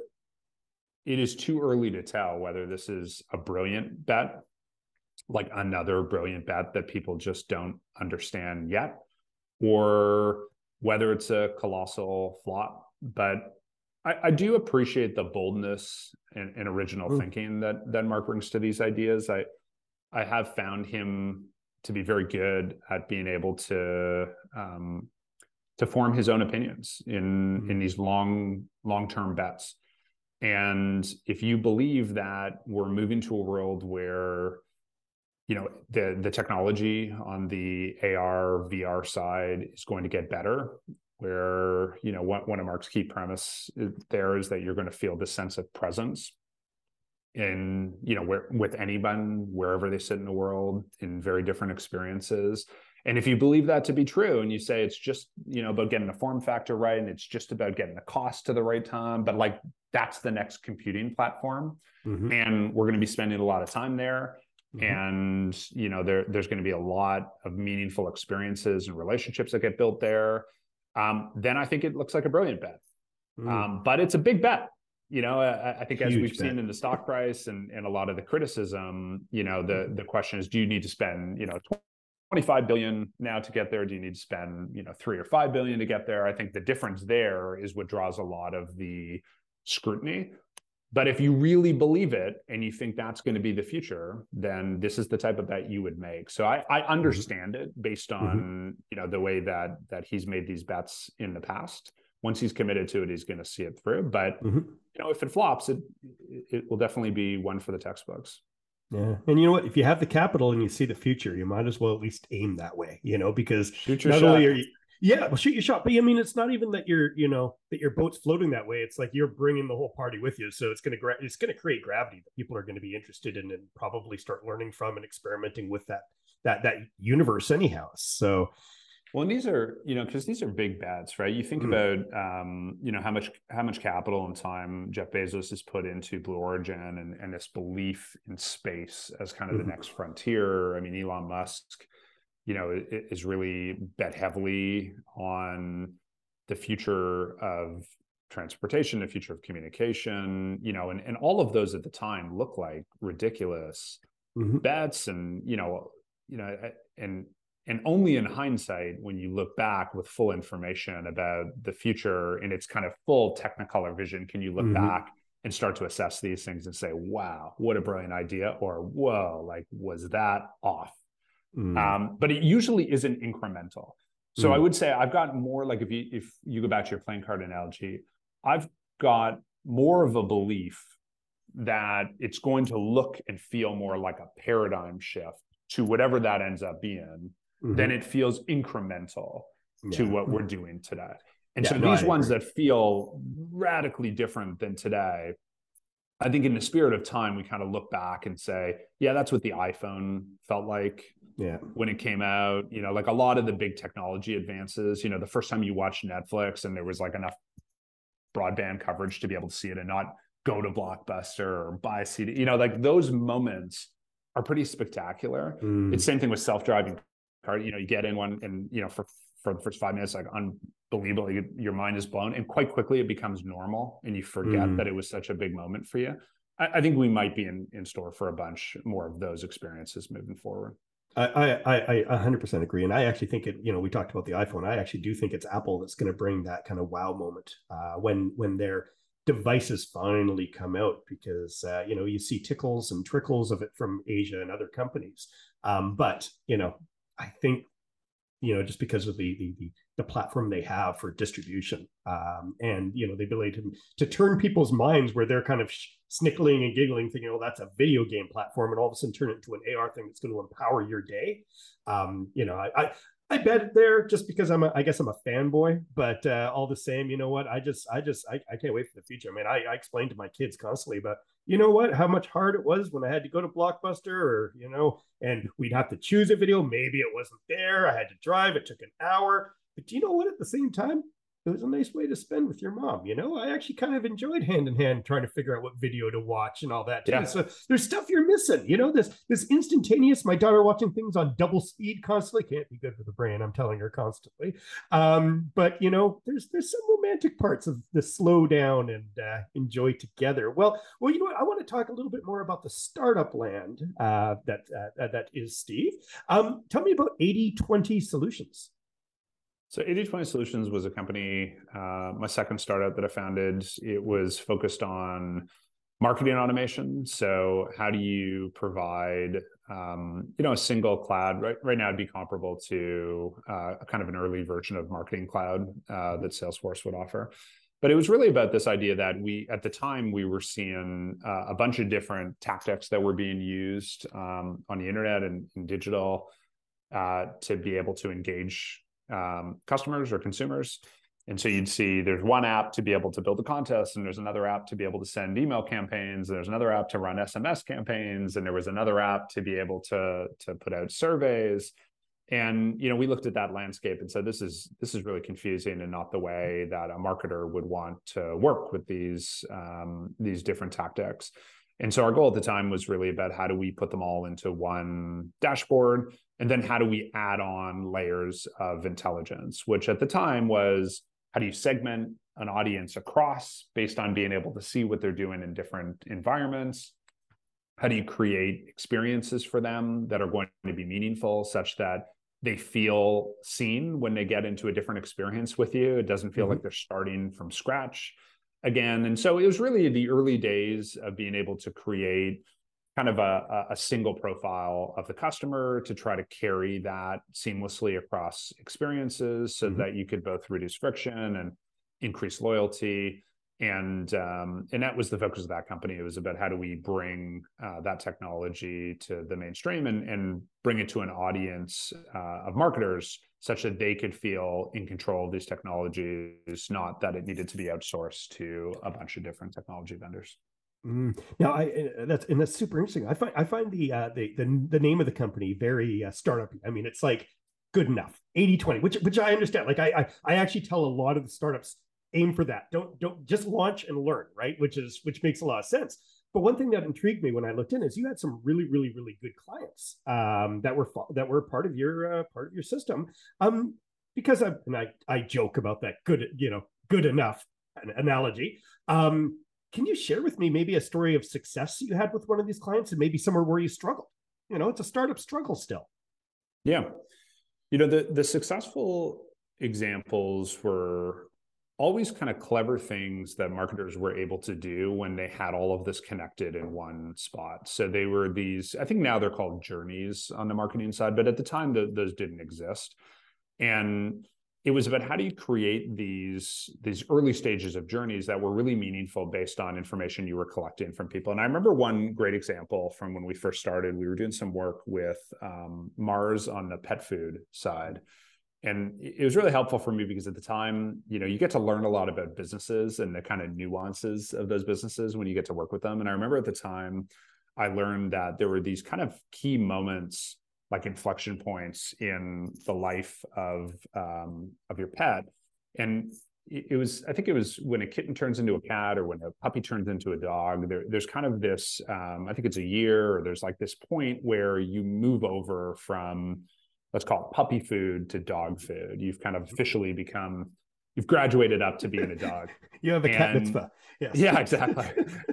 it is too early to tell whether this is a brilliant bet, like another brilliant bet that people just don't understand yet, or whether it's a colossal flop, but I, I do appreciate the boldness and, and original mm. thinking that that Mark brings to these ideas. I I have found him to be very good at being able to um, to form his own opinions in mm. in these long long term bets. And if you believe that we're moving to a world where you know the the technology on the AR VR side is going to get better where you know one, one of mark's key premise there is that you're going to feel this sense of presence in you know where with anyone wherever they sit in the world in very different experiences and if you believe that to be true and you say it's just you know about getting the form factor right and it's just about getting the cost to the right time but like that's the next computing platform mm-hmm. and we're going to be spending a lot of time there mm-hmm. and you know there, there's going to be a lot of meaningful experiences and relationships that get built there um, then I think it looks like a brilliant bet. Mm. Um, but it's a big bet. You know, I, I think Huge as we've bet. seen in the stock price and, and a lot of the criticism, you know, the the question is, do you need to spend, you know, 25 billion now to get there? Do you need to spend, you know, three or five billion to get there? I think the difference there is what draws a lot of the scrutiny. But if you really believe it and you think that's going to be the future, then this is the type of bet you would make. So I, I mm-hmm. understand mm-hmm. it based on mm-hmm. you know the way that that he's made these bets in the past. Once he's committed to it, he's going to see it through. But mm-hmm. you know, if it flops, it it will definitely be one for the textbooks. Yeah. And you know what? If you have the capital and you see the future, you might as well at least aim that way, you know, because future not shot. only are you, yeah, well, shoot your shot. But I mean, it's not even that you're, you know, that your boat's floating that way. It's like you're bringing the whole party with you. So it's gonna gra- it's gonna create gravity that people are going to be interested in and probably start learning from and experimenting with that that that universe anyhow. So, well, and these are you know because these are big bets, right? You think mm. about um, you know how much how much capital and time Jeff Bezos has put into Blue Origin and and this belief in space as kind of mm. the mm-hmm. next frontier. I mean, Elon Musk you know, is really bet heavily on the future of transportation, the future of communication, you know, and, and all of those at the time look like ridiculous mm-hmm. bets. And, you know, you know, and and only in hindsight, when you look back with full information about the future in its kind of full technicolor vision, can you look mm-hmm. back and start to assess these things and say, wow, what a brilliant idea, or whoa, like was that off? Mm. Um, but it usually isn't incremental. So mm. I would say I've got more like if you if you go back to your playing card analogy, I've got more of a belief that it's going to look and feel more like a paradigm shift to whatever that ends up being mm-hmm. than it feels incremental yeah. to what we're doing today. And yeah, so no, these ones that feel radically different than today, I think in the spirit of time, we kind of look back and say, yeah, that's what the iPhone felt like yeah when it came out you know like a lot of the big technology advances you know the first time you watched netflix and there was like enough broadband coverage to be able to see it and not go to blockbuster or buy a cd you know like those moments are pretty spectacular mm. it's same thing with self-driving car. You know, you get in one, and you know, for for the first five minutes, like unbelievably, your mind is blown, and quite quickly it becomes normal, and you forget mm. that it was such a big moment for you. I, I, think we might be in in store for a bunch more of those experiences moving forward. I, I, I 100% agree. And I actually think it, you know, we talked about the iPhone. I actually do think it's Apple that's going to bring that kind of wow moment uh, when, when their devices finally come out because, uh, you know, you see tickles and trickles of it from Asia and other companies. Um, but, you know, I think, you know, just because of the, the, the the platform they have for distribution um, and you know the ability to to turn people's minds where they're kind of snickling and giggling thinking oh that's a video game platform and all of a sudden turn it into an ar thing that's going to empower your day um, you know I, I I bet there just because I'm a, I guess I'm a fanboy, but uh, all the same, you know what? I just, I just, I, I can't wait for the future. I mean, I, I explain to my kids constantly, but you know what? How much hard it was when I had to go to Blockbuster or, you know, and we'd have to choose a video. Maybe it wasn't there. I had to drive. It took an hour. But do you know what? At the same time, it was a nice way to spend with your mom. You know, I actually kind of enjoyed hand in hand trying to figure out what video to watch and all that. Too. Yeah. So there's stuff you're missing. You know, this this instantaneous. My daughter watching things on double speed constantly can't be good for the brain. I'm telling her constantly. Um, but you know, there's there's some romantic parts of the slow down and uh, enjoy together. Well, well, you know what? I want to talk a little bit more about the startup land uh, that uh, that is Steve. Um, tell me about 80/20 Solutions. So 80/20 Solutions was a company, uh, my second startup that I founded. It was focused on marketing automation. So how do you provide, um, you know, a single cloud? Right, right now, it'd be comparable to uh, a kind of an early version of Marketing Cloud uh, that Salesforce would offer. But it was really about this idea that we, at the time, we were seeing uh, a bunch of different tactics that were being used um, on the internet and, and digital uh, to be able to engage um, customers or consumers. And so you'd see there's one app to be able to build a contest, and there's another app to be able to send email campaigns, and there's another app to run SMS campaigns, and there was another app to be able to to put out surveys. And you know, we looked at that landscape and said, this is this is really confusing and not the way that a marketer would want to work with these um, these different tactics. And so our goal at the time was really about how do we put them all into one dashboard and then how do we add on layers of intelligence, which at the time was how do you segment an audience across based on being able to see what they're doing in different environments? How do you create experiences for them that are going to be meaningful such that they feel seen when they get into a different experience with you? It doesn't feel mm-hmm. like they're starting from scratch again. And so it was really the early days of being able to create kind of a, a single profile of the customer to try to carry that seamlessly across experiences so mm-hmm. that you could both reduce friction and increase loyalty and um, and that was the focus of that company. It was about how do we bring uh, that technology to the mainstream and and bring it to an audience uh, of marketers such that they could feel in control of these technologies, not that it needed to be outsourced to a bunch of different technology vendors. Mm. Now, I uh, that's and that's super interesting. I find I find the uh, the, the the name of the company very uh, startup. I mean, it's like good enough 80 20 which which i understand like I, I i actually tell a lot of the startups aim for that don't don't just launch and learn right which is which makes a lot of sense but one thing that intrigued me when i looked in is you had some really really really good clients um, that were that were part of your uh, part of your system um because i and i i joke about that good you know good enough analogy um can you share with me maybe a story of success you had with one of these clients and maybe somewhere where you struggled? You know, it's a startup struggle still. Yeah. You know, the the successful examples were always kind of clever things that marketers were able to do when they had all of this connected in one spot. So they were these, I think now they're called journeys on the marketing side, but at the time the, those didn't exist. And it was about how do you create these these early stages of journeys that were really meaningful based on information you were collecting from people and i remember one great example from when we first started we were doing some work with um, mars on the pet food side and it was really helpful for me because at the time you know you get to learn a lot about businesses and the kind of nuances of those businesses when you get to work with them. And i remember at the time i learned that there were these kind of key moments like inflection points in the life of um, of your pet. And it was i think it was when a kitten turns into a cat or when a puppy turns into a dog there, there's kind of this um, i think it's a year or there's like this point where you move over from let's call it puppy food to dog mm-hmm. food. You've kind of officially become you've graduated up to being a dog. *laughs* you have a cat mitzvah. Yes. *laughs* Yeah, exactly.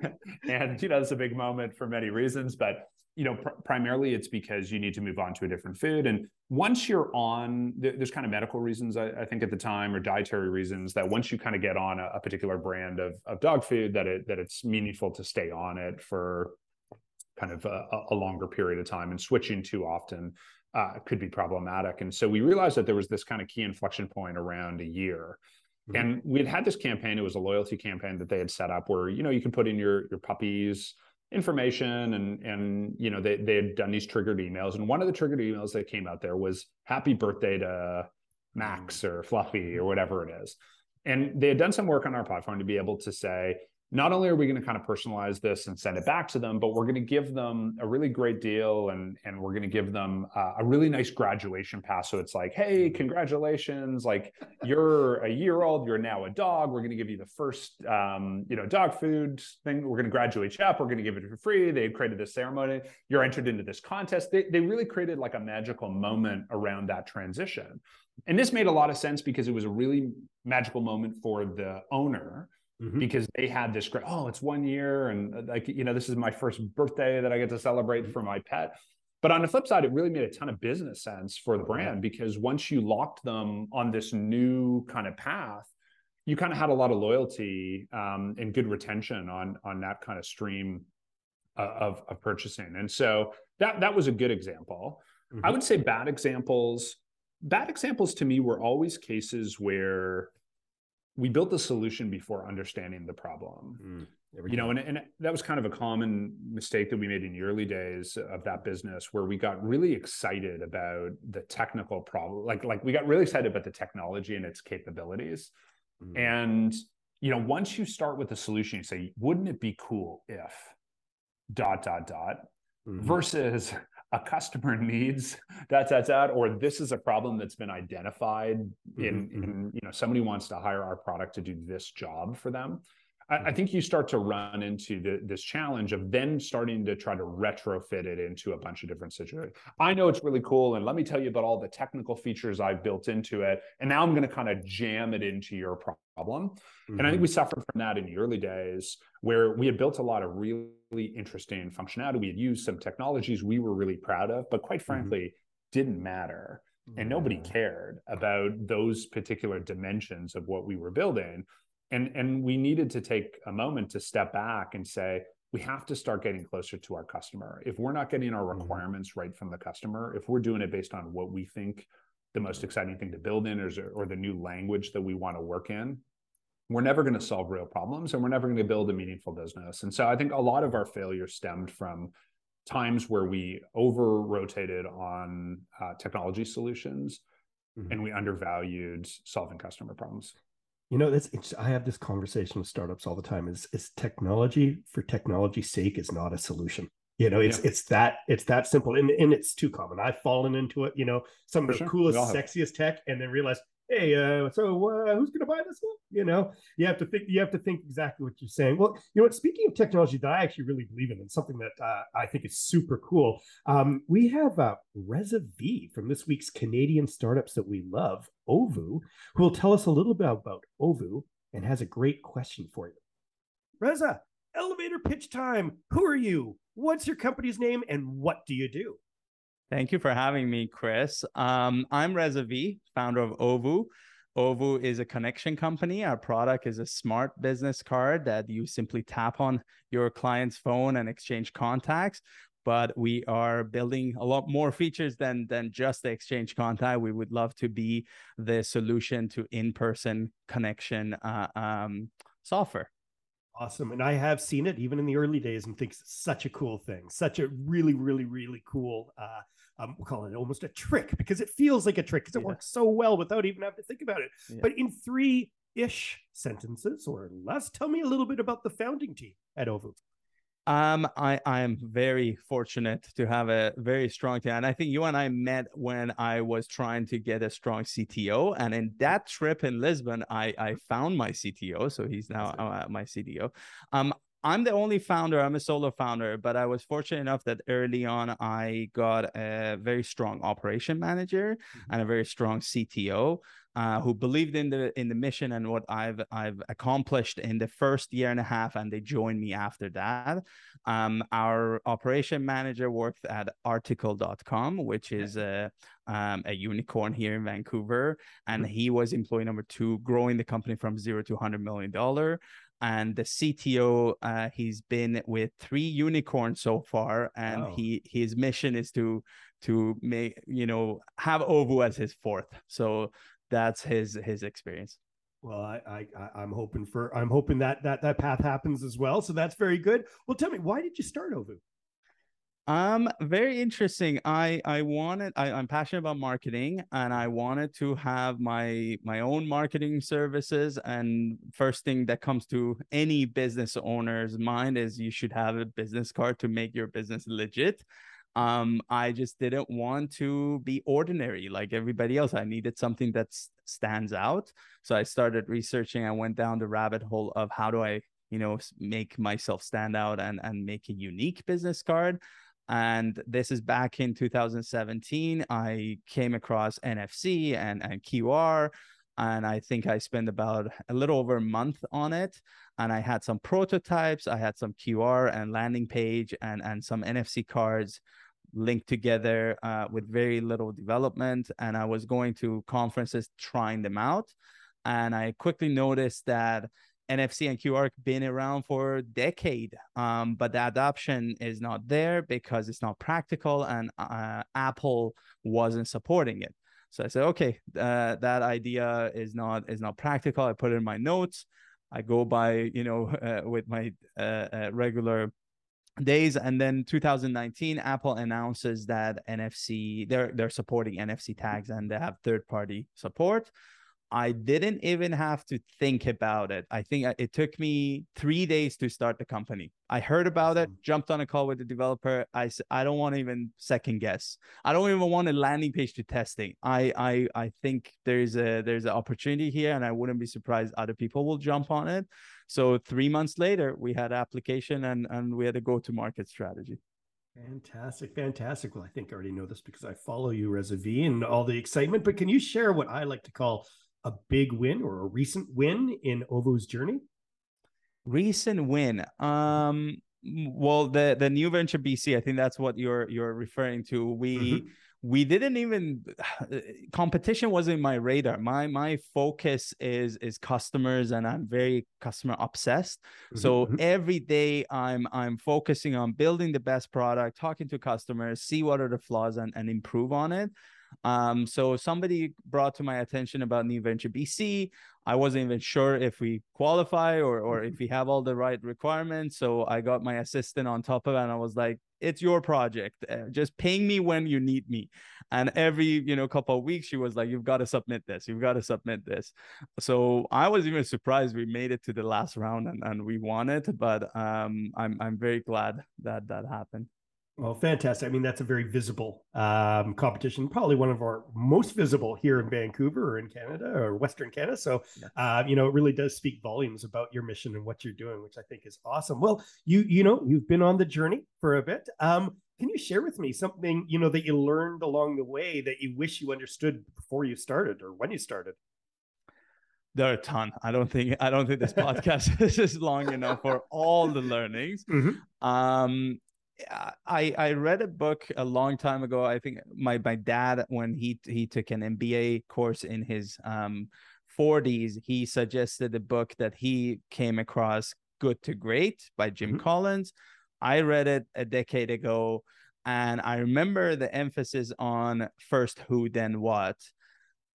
*laughs* and you know, it's a big moment for many reasons, but you know, pr- primarily it's because you need to move on to a different food. And once you're on, there's kind of medical reasons, I, I, think, at the time, or dietary reasons that once you kind of get on a, a, particular brand of, of dog food, that it that it's meaningful to stay on it for kind of a, a longer period of time. And switching too often uh, could be problematic. And so we realized that there was this kind of key inflection point around a year. Mm-hmm. And we had had this campaign. It was a loyalty campaign that they had set up where you know you can put in your your puppies information and and you know they they had done these triggered emails and one of the triggered emails that came out there was happy birthday to Max mm. or Fluffy or whatever it is. And they had done some work on our platform to be able to say, not only are we going to kind of personalize this and send it back to them, but we're going to give them a really great deal and and we're going to give them uh, a really nice graduation pass. So it's like, hey, congratulations! Like you're a year old, you're now a dog. We're going to give you the first, um, you know, dog food thing. We're going to graduate you up. We're going to give it for free. They created this ceremony. You're entered into this contest. They they really created like a magical moment around that transition, and this made a lot of sense because it was a really magical moment for the owner mm-hmm. because they had this great, oh, it's one year. And uh, like, you know, this is my first birthday that I get to celebrate for my pet. But on the flip side, it really made a ton of business sense for the brand because once you locked them on this new kind of path, you kind of had a lot of loyalty um, and good retention on on that kind of stream uh, of of purchasing. And so that that was a good example. Mm-hmm. I would say bad examples. Bad examples to me were always cases where we built the solution before understanding the problem. Mm, you know, and, and that was kind of a common mistake that we made in the early days of that business where we got really excited about the technical problem. Like, like we got really excited about the technology and its capabilities. Mm. And, you know, once you start with the solution, you say, wouldn't it be cool if dot, dot, dot, mm-hmm. versus a customer *laughs* needs that that that or this is a problem that's been identified in, mm-hmm. in mm-hmm. you know somebody wants to hire our product to do this job for them I, I mm-hmm. think you start to run into the, this challenge of then starting to try to retrofit it into a bunch of different situations. I know it's really cool, and let me tell you about all the technical features I've built into it, and now I'm going to kind of jam it into your problem. Mm-hmm. And I think mm-hmm. we suffered from that in the early days, where we had built a lot of really interesting functionality. We had used some technologies we were really proud of, but quite mm-hmm. frankly, mm-hmm. didn't matter and nobody cared about those particular dimensions of what we were building and and we needed to take a moment to step back and say we have to start getting closer to our customer if we're not getting our mm-hmm. requirements mm-hmm. right from the customer if we're doing it based on what we think the most exciting thing to build in is or the new language that we want to work in we're never going to solve real problems and we're never going to build a meaningful business and so i think a lot of our failure stemmed from times where we over rotated on uh, technology solutions mm-hmm. and we undervalued solving customer problems you know, that's I have this conversation with startups all the time. Is is technology for technology's sake is not a solution. You know, it's yeah. it's that it's that simple, and, and it's too common. I've fallen into it. You know, some of the sure. coolest, sexiest tech, and then realize hey, uh, so uh, who's going to buy this one? You know, you have to think. You have to think exactly what you're saying. Well, you know what? Speaking of technology that I actually really believe in, and something that uh, I think is super cool, um, we have uh, Reza V from this week's Canadian startups that we love, Ovu, who will tell us a little bit about Ovu and has a great question for you. Reza, elevator pitch time. Who are you? What's your company's name, and what do you do? Thank you for having me, Chris. Um, I'm Reza V, founder of Ovu. Ovu is a connection company. Our product is a smart business card that you simply tap on your client's phone and exchange contacts. But we are building a lot more features than than just the exchange contact. We would love to be the solution to in-person connection uh, um, software. Awesome. And I have seen it even in the early days and thinks it's such a cool thing, such a really, really, really cool uh, um, we'll call it almost a trick because it feels like a trick because it yeah. works so well without even having to think about it. Yeah. But in three ish sentences or less, tell me a little bit about the founding team at Ovu. Um, I I am very fortunate to have a very strong team, and I think you and I met when I was trying to get a strong CTO, and in that trip in Lisbon, I I found my CTO, so he's now uh, my CTO. Um, I'm the only founder. I'm a solo founder, but I was fortunate enough that early on I got a very strong operation manager mm-hmm. and a very strong CTO uh, who believed in the in the mission and what I've I've accomplished in the first year and a half, and they joined me after that. Um, our operation manager worked at Article.com, which is a um, a unicorn here in Vancouver, and mm-hmm. he was employee number two, growing the company from zero to hundred million dollar and the CTO uh, he's been with three unicorns so far and wow. he his mission is to to make you know have Ovu as his fourth so that's his his experience well I, I i'm hoping for i'm hoping that that that path happens as well so that's very good well tell me why did you start Ovu um, very interesting. I I wanted I, I'm passionate about marketing and I wanted to have my my own marketing services. And first thing that comes to any business owner's mind is you should have a business card to make your business legit. Um, I just didn't want to be ordinary like everybody else. I needed something that stands out. So I started researching. I went down the rabbit hole of how do I you know make myself stand out and and make a unique business card and this is back in 2017 i came across nfc and, and qr and i think i spent about a little over a month on it and i had some prototypes i had some qr and landing page and and some nfc cards linked together uh, with very little development and i was going to conferences trying them out and i quickly noticed that NFC and QR been around for a decade, um, but the adoption is not there because it's not practical, and uh, Apple wasn't supporting it. So I said, okay, uh, that idea is not is not practical. I put it in my notes. I go by, you know, *laughs* uh, with my uh, uh, regular days, and then 2019, Apple announces that NFC they're they're supporting NFC tags and they have third party support. I didn't even have to think about it. I think uh, it took me three days to start the company. I heard about it, jumped on a call with the developer. I said, I don't want to even second guess. I don't even want a landing page to testing. I I I think there's a there's an opportunity here, and I wouldn't be surprised other people will jump on it. So three months later, we had application and and we had a go to market strategy. Fantastic, fantastic. Well, I think I already know this because I follow you, Reza V, and all the excitement. But can you share what I like to call a big win or a recent win in Ovu's journey? Recent win. Um well the the new venture BC, I think that's what you're you're referring to. We mm-hmm. we didn't even *sighs* competition wasn't my radar. My my focus is is customers and I'm very customer obsessed. Mm-hmm. So mm-hmm. every day I'm I'm focusing on building the best product, talking to customers, see what are the flaws and, and improve on it. Um, so somebody brought to my attention about New Venture BC. I wasn't even sure if we qualify or or if we have all the right requirements. So I got my assistant on top of it, and I was like, "It's your project. Uh, just ping me when you need me." And every you know couple of weeks, she was like, "You've got to submit this. You've got to submit this." So I was even surprised we made it to the last round and, and we won it. But um, I'm I'm very glad that that happened. Well, fantastic. I mean, that's a very visible um, competition, probably one of our most visible here in Vancouver or in Canada or Western Canada. So, uh, you know, it really does speak volumes about your mission and what you're doing, which I think is awesome. Well, you you know, you've been on the journey for a bit. Um, can you share with me something you know that you learned along the way that you wish you understood before you started or when you started? there are a ton. I don't think I don't think this podcast *laughs* is long enough for all the learnings. *laughs* Mm-hmm. Um, I I read a book a long time ago. I think my my dad when he he took an MBA course in his um 40s, he suggested a book that he came across, Good to Great by Jim mm-hmm. Collins. I read it a decade ago and I remember the emphasis on first who then what.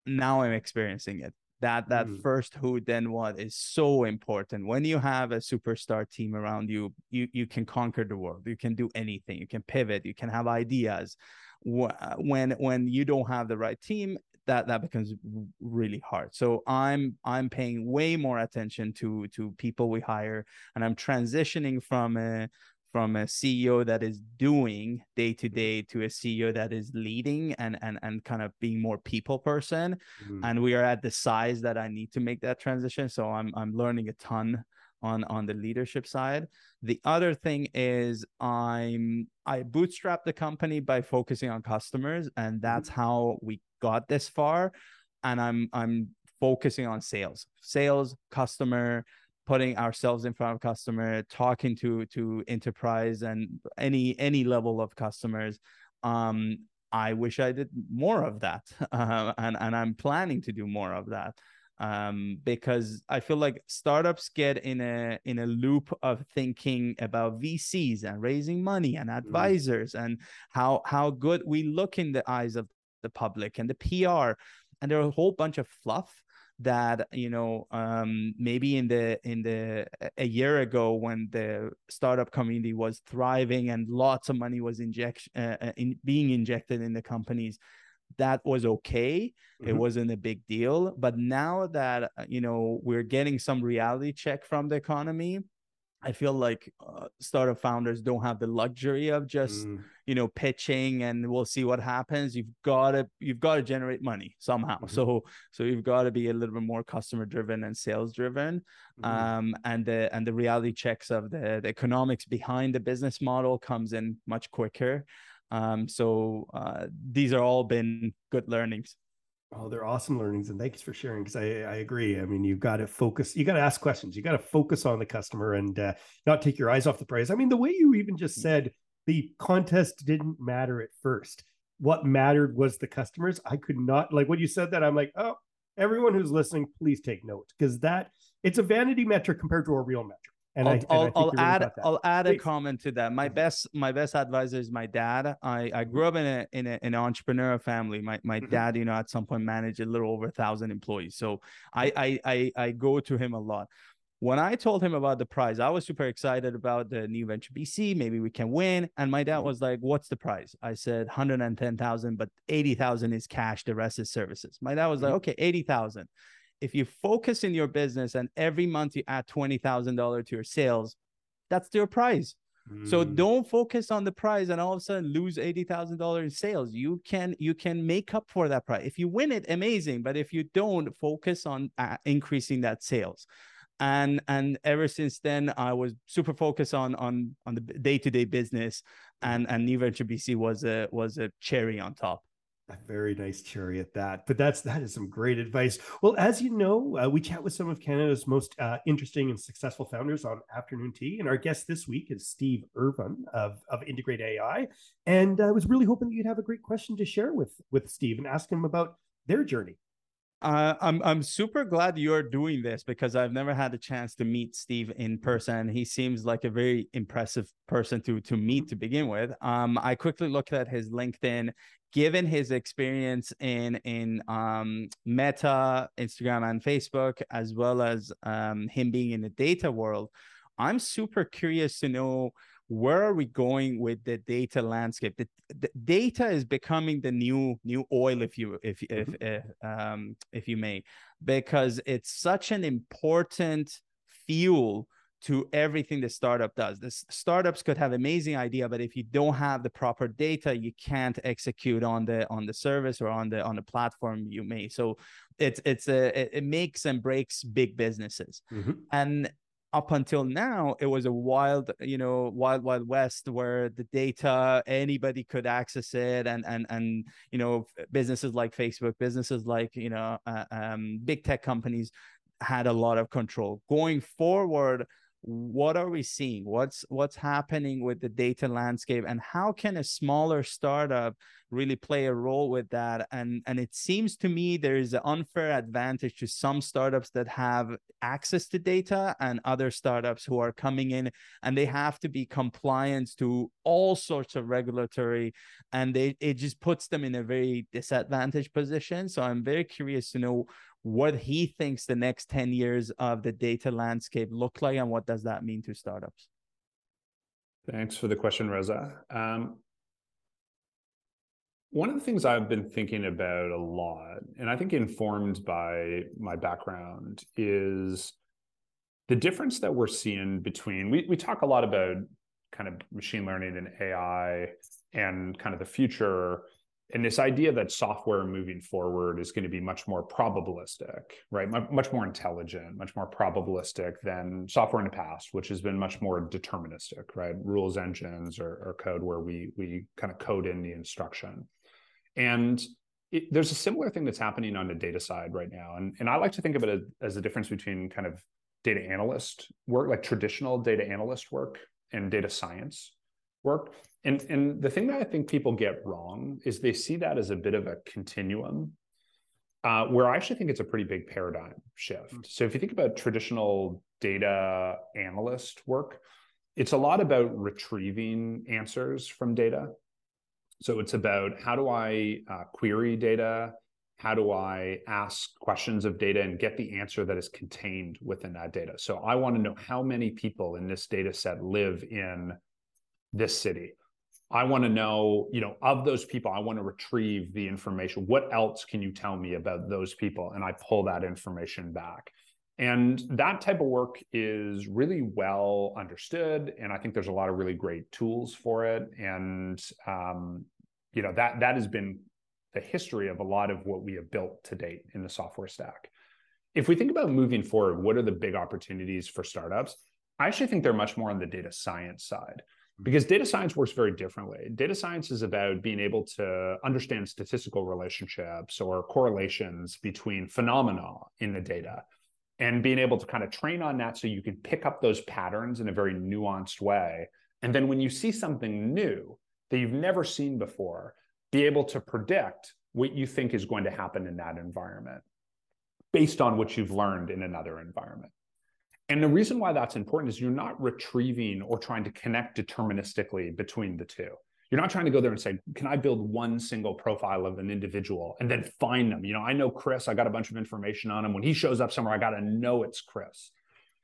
Now I'm experiencing it that that mm. first who then what is so important. When you have a superstar team around you you you can conquer the world. You can do anything. You can pivot. You can have ideas. When when you don't have the right team that that becomes really hard. So i'm i'm paying way more attention to to people we hire and i'm transitioning from a from a CEO that is doing day to day to a CEO that is leading and and and kind of being more people person. Mm-hmm. And we are at the size that I need to make that transition. So I'm I'm learning a ton on on the leadership side. The other thing is I'm I bootstrapped the company by focusing on customers, and Mm-hmm. that's how we got this far. And I'm I'm focusing on sales, sales, customer, putting ourselves in front of customer, talking to to enterprise and any any level of customers. Um, I wish I did more of that, *laughs* uh, and and I'm planning to do more of that. Um, because I feel like startups get in a in a loop of thinking about VCs and raising money and advisors and how how good we look in the eyes of the public and the PR, and there are a whole bunch of fluff that you know um maybe in the in the a year ago when the startup community was thriving and lots of money was injection uh, in being injected in the companies that was okay it Mhm. wasn't a big deal but now that uh, you know we're getting some reality check from the economy i feel like uh, startup founders don't have the luxury of just Mm. you know pitching and we'll see what happens you've got to you've got to generate money somehow *laughs* Mhm. so so you've got to be a little bit more customer driven and sales driven Mm. um and the and the reality checks of the, the economics behind the business model comes in much quicker um so uh these are all been good learnings Oh, they're awesome learnings, and thanks for sharing. Because I, I agree. I mean, you've got to focus. You got to ask questions. You got to focus on the customer and uh, not take your eyes off the prize. I mean, the way you even just said the contest didn't matter at first. What mattered was the customers. I could not like when you said that. I'm like, oh, everyone who's listening, please take note because that it's a vanity metric compared to a real metric. And I'll, I, and I I'll, think I'll really add. I'll add a comment to that. My best my best advisor is my dad. I, I grew up in a in a, an entrepreneurial family. My my Mhm. dad, you know, at some point managed a little over a thousand employees. So I, I I I go to him a lot. When I told him about the prize, I was super excited about the new venture BC. Maybe we can win. And my dad Mhm. was like, "What's the prize?" I said, "110,000, but 80,000 is cash. The rest is services." My dad was like, Mhm. "Okay, 80,000." If you focus in your business and every month you add twenty thousand dollars to your sales, that's your prize. So Mm. don't focus on the prize and all of a sudden lose eighty thousand dollars in sales. You can you can make up for that price. If you win it, amazing. But if you don't, focus on uh, increasing that sales. And and ever since then, I was super focused on on on the day to day business, and and New Venture BC was a was a cherry on top. A very nice cherry at that. But that's that is some great advice. Well, as you know, uh, we chat with some of Canada's most uh, interesting and successful founders on Afternoon Tea, and our guest this week is Steve Irvine of of Integrate AI. And I was really hoping that you'd have a great question to share with with Steve and ask him about their journey. Uh, I'm I'm super glad you're doing this because I've never had a chance to meet Steve in person. He seems like a very impressive person to to meet to begin with. Um, I quickly looked at his LinkedIn. Given his experience in in um, Meta, Instagram, and Facebook, as well as um, him being in the data world, I'm super curious to know where are we going with the data landscape? The, the data is becoming the new new oil if you if if if, um, if you may because it's such an important fuel to everything the startup does. This startups could have amazing idea but if you don't have the proper data you can't execute on the on the service or on the on the platform you may. So it's it's a it, it makes and breaks big businesses. Mm-hmm. And up until now it was a wild you know wild wild west where the data anybody could access it and and and you know businesses like facebook businesses like you know uh, um, big tech companies had a lot of control. Going forward what are we seeing? What's what's happening with the data landscape and how can a smaller startup really play a role with that? And and it seems to me there is an unfair advantage to some startups that have access to data and other startups who are coming in and they have to be compliant to all sorts of regulatory and they it just puts them in a very disadvantaged position. So i'm very curious to know what he thinks the next 10 years of the data landscape look like and what does that mean to startups Thanks for the question, Reza. Um, one of the things I've been thinking about a lot, and I think informed by my background, is the difference that we're seeing between we, we talk a lot about kind of machine learning and AI and kind of the future. And this idea that software moving forward is going to be much more probabilistic, right? Much more intelligent, much more probabilistic than software in the past, which has been much more deterministic, right? Rules engines or, or code where we we kind of code in the instruction. And it, there's a similar thing that's happening on the data side right now. And, and I like to think of it as, a difference between kind of data analyst work, like traditional data analyst work and data science work. And, and the thing that I think people get wrong is they see that as a bit of a continuum, uh, where I actually think it's a pretty big paradigm shift. Mm. So if you think about traditional data analyst work, it's a lot about retrieving answers from data. So it's about how do I uh, query data? How do I ask questions of data and get the answer that is contained within that data? So I want to know how many people in this data set live in this city. I want to know, you know, of those people, I want to retrieve the information. What else can you tell me about those people? And I pull that information back. And that type of work is really well understood. And I think there's a lot of really great tools for it. And, um, you know, that, that has been the history of a lot of what we have built to date in the software stack. If we think about moving forward, what are the big opportunities for startups? I actually think they're much more on the data science side because data science works very differently. Data science is about being able to understand statistical relationships or correlations between phenomena in the data and being able to kind of train on that so you can pick up those patterns in a very nuanced way. And then when you see something new that you've never seen before, be able to predict what you think is going to happen in that environment based on what you've learned in another environment. And the reason why that's important is you're not retrieving or trying to connect deterministically between the two. You're not trying to go there and say, can I build one single profile of an individual and then find them? You know, I know Chris, I got a bunch of information on him. When he shows up somewhere, I got to know it's Chris.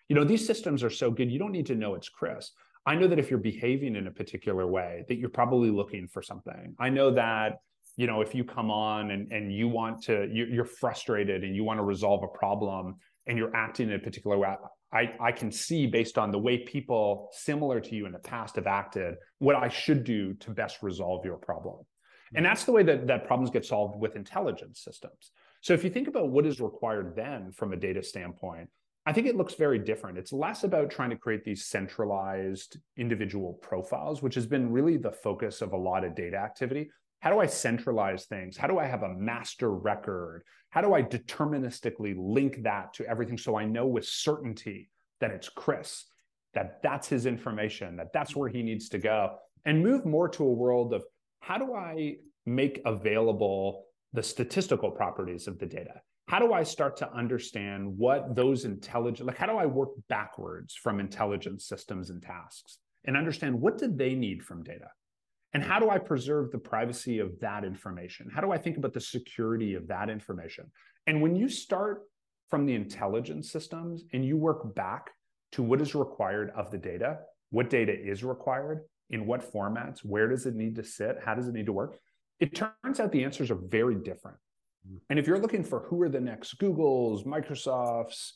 You know, these systems are so good, you don't need to know it's Chris. I know that if you're behaving in a particular way, that you're probably looking for something. I know that, you know, if you come on and, and you want to, you're frustrated and you want to resolve a problem and you're acting in a particular way, I, I can see based on the way people similar to you in the past have acted what I should do to best resolve your problem. And mm-hmm. that's the way that, that problems get solved with intelligence systems. So if you think about what is required then from a data standpoint, I think it looks very different. It's less about trying to create these centralized individual profiles, which has been really the focus of a lot of data activity. How do I centralize things? How do I have a master record? How do I deterministically link that to everything so I know with certainty that it's Chris, that that's his information, that that's where he needs to go, and move more to a world of how do I make available the statistical properties of the data? How do I start to understand what those intelligent, like how do I work backwards from intelligence systems and tasks and understand what did they need from data? And how do I preserve the privacy of that information? How do I think about the security of that information? And when you start from the intelligence systems and you work back to what is required of the data, what data is required, in what formats, where does it need to sit, how does it need to work, it turns out the answers are very different. Mm. And if you're looking for who are the next Googles, Microsofts,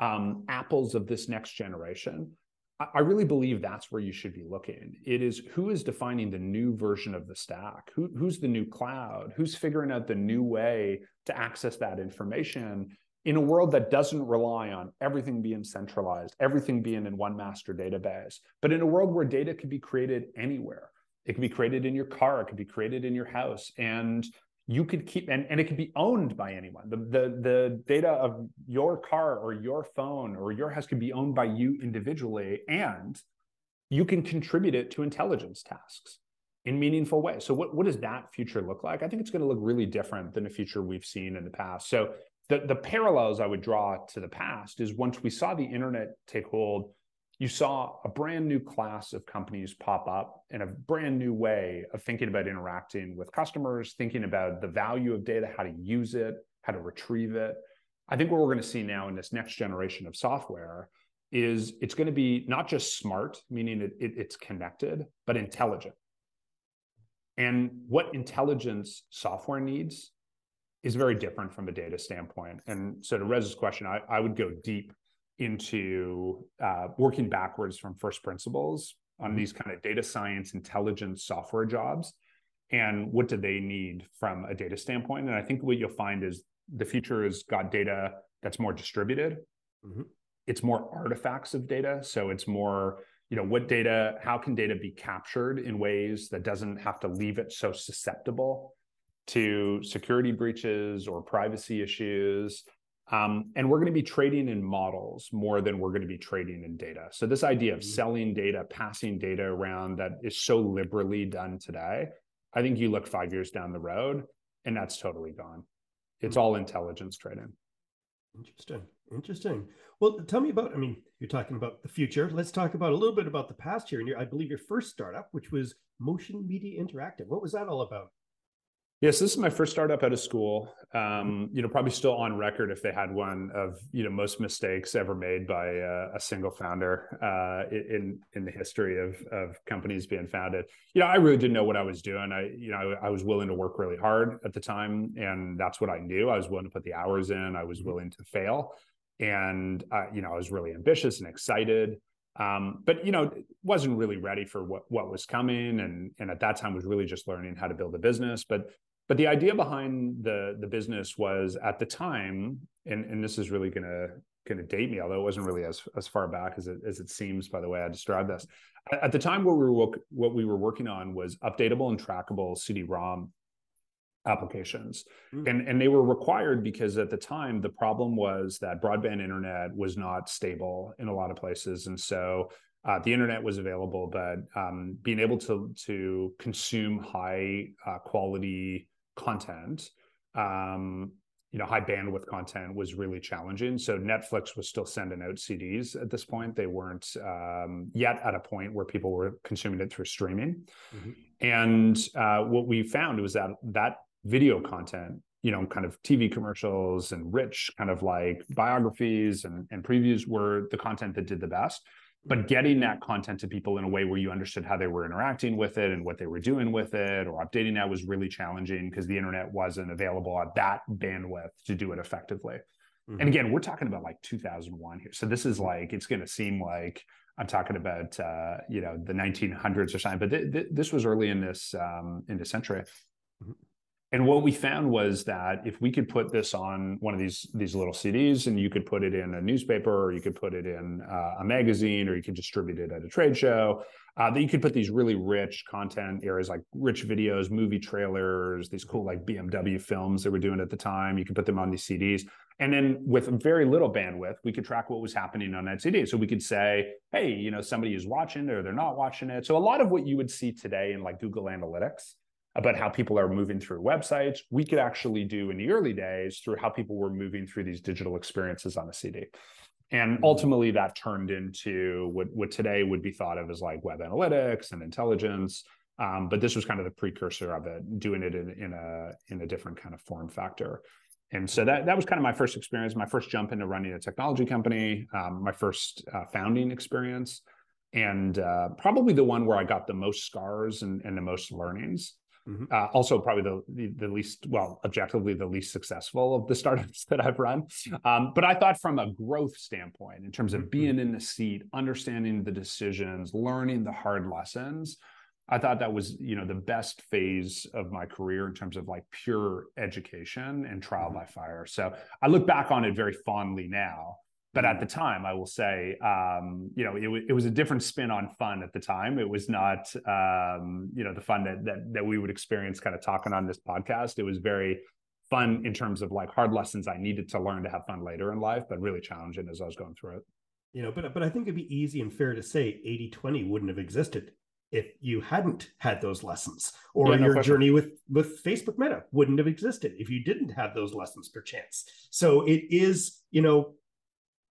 um, Apples of this next generation, I really believe that's where you should be looking. It is who is defining the new version of the stack? Who, who's the new cloud? Who's figuring out the new way to access that information in a world that doesn't rely on everything being centralized, everything being in one master database, but in a world where data can be created anywhere? It can be created in your car, it can be created in your house. And you could keep and, and it could be owned by anyone. The, the the data of your car or your phone or your house could be owned by you individually and you can contribute it to intelligence tasks in meaningful ways. So what, what does that future look like? I think it's going to look really different than a future we've seen in the past. So the, the parallels i would draw to the past is once we saw the internet take hold you saw a brand new class of companies pop up and a brand new way of thinking about interacting with customers, thinking about the value of data, how to use it, how to retrieve it. I think what we're going to see now in this next generation of software is it's going to be not just smart, meaning it, it, it's connected, but intelligent. And what intelligence software needs is very different from a data standpoint. And so to Rez's question, I, I would go deep into uh, working backwards from first principles on mm-hmm. these kind of data science intelligence software jobs and what do they need from a data standpoint. And I think what you'll find is the future has got data that's more distributed. Mm-hmm. It's more artifacts of data. So it's more, you know, what data, how can data be captured in ways that doesn't have to leave it so susceptible to security breaches or privacy issues. Um, and we're going to be trading in models more than we're going to be trading in data. So this idea of mm-hmm. selling data, passing data around that is so liberally done today, I think you look five years down the road and that's totally gone. It's all intelligence trading. Interesting. Interesting. Well, tell me about, I mean, you're talking about the future. Let's talk about a little bit about the past here. And your, I believe your first startup, which was Motion Media Interactive. What was that all about? Yes, this is my first startup out of school. Um, you know, probably still on record if they had one of you know most mistakes ever made by uh, a single founder uh, in in the history of of companies being founded. You know, I really didn't know what I was doing. I you know I, I was willing to work really hard at the time, and that's what I knew. I was willing to put the hours in. I was mm-hmm. willing to fail, and uh, you know I was really ambitious and excited. Um, but you know wasn't really ready for what what was coming and and at that time was really just learning how to build a business but but the idea behind the the business was at the time, and and this is really gonna gonna date me, although it wasn't really as as far back as it as it seems by the way I described this. At the time, what we were what we were working on was updatable and trackable CD-ROM applications. Mm. and and they were required because at the time the problem was that broadband internet was not stable in a lot of places. And so uh, the internet was available but um, being able to to consume high uh, quality content um, you know high bandwidth content was really challenging. So netflix was still sending out cds at this point. They weren't um, yet at a point where people were consuming it through streaming. Mm-hmm. and uh, what we found was that that video content you know kind of tv commercials and rich kind of like biographies and, and previews were the content that did the best but getting that content to people in a way where you understood how they were interacting with it and what they were doing with it or updating that was really challenging because the internet wasn't available at that bandwidth to do it effectively mm-hmm. and again we're talking about like 2001 here so this is like it's going to seem like i'm talking about uh, you know the 1900s or something but th- th- this was early in this um, in this century mm-hmm. And what we found was that if we could put this on one of these these little CDs, and you could put it in a newspaper, or you could put it in uh, a magazine, or you could distribute it at a trade show, uh, that you could put these really rich content areas like rich videos, movie trailers, these cool like BMW films that we're doing at the time. You could put them on these CDs, and then with very little bandwidth, we could track what was happening on that CD. So we could say, hey, you know, somebody is watching it or they're not watching it. So a lot of what you would see today in like Google Analytics about how people are moving through websites. We could actually do in the early days through how people were moving through these digital experiences on a CD. And mm-hmm. ultimately, that turned into what, what today would be thought of as like web analytics and intelligence. Um, but this was kind of the precursor of it, doing it in, in a in a different kind of form factor. And so that that was kind of my first experience, my first jump into running a technology company, um, my first uh, founding experience, and uh, probably the one where I got the most scars and, and the most learnings. Mm-hmm. Uh, also, probably the, the, the least well, objectively the least successful of the *laughs* startups that I've run. Um, but I thought from a growth standpoint, in terms of mm-hmm. being in the seat, understanding the decisions, learning the hard lessons, I thought that was you know the best phase of my career in terms of like pure education and trial mm-hmm. by fire. So I look back on it very fondly now. But at the time, I will say, um, you know, it, w- it was a different spin on fun at the time. It was not, um, you know, the fun that, that that we would experience kind of talking on this podcast. It was very fun in terms of like hard lessons I needed to learn to have fun later in life, but really challenging as I was going through it. You know, but but I think it'd be easy and fair to say 80-20 wouldn't have existed if you hadn't had those lessons or yeah, no your question. journey with with facebook meta wouldn't have existed if you didn't have those lessons per chance so it is you know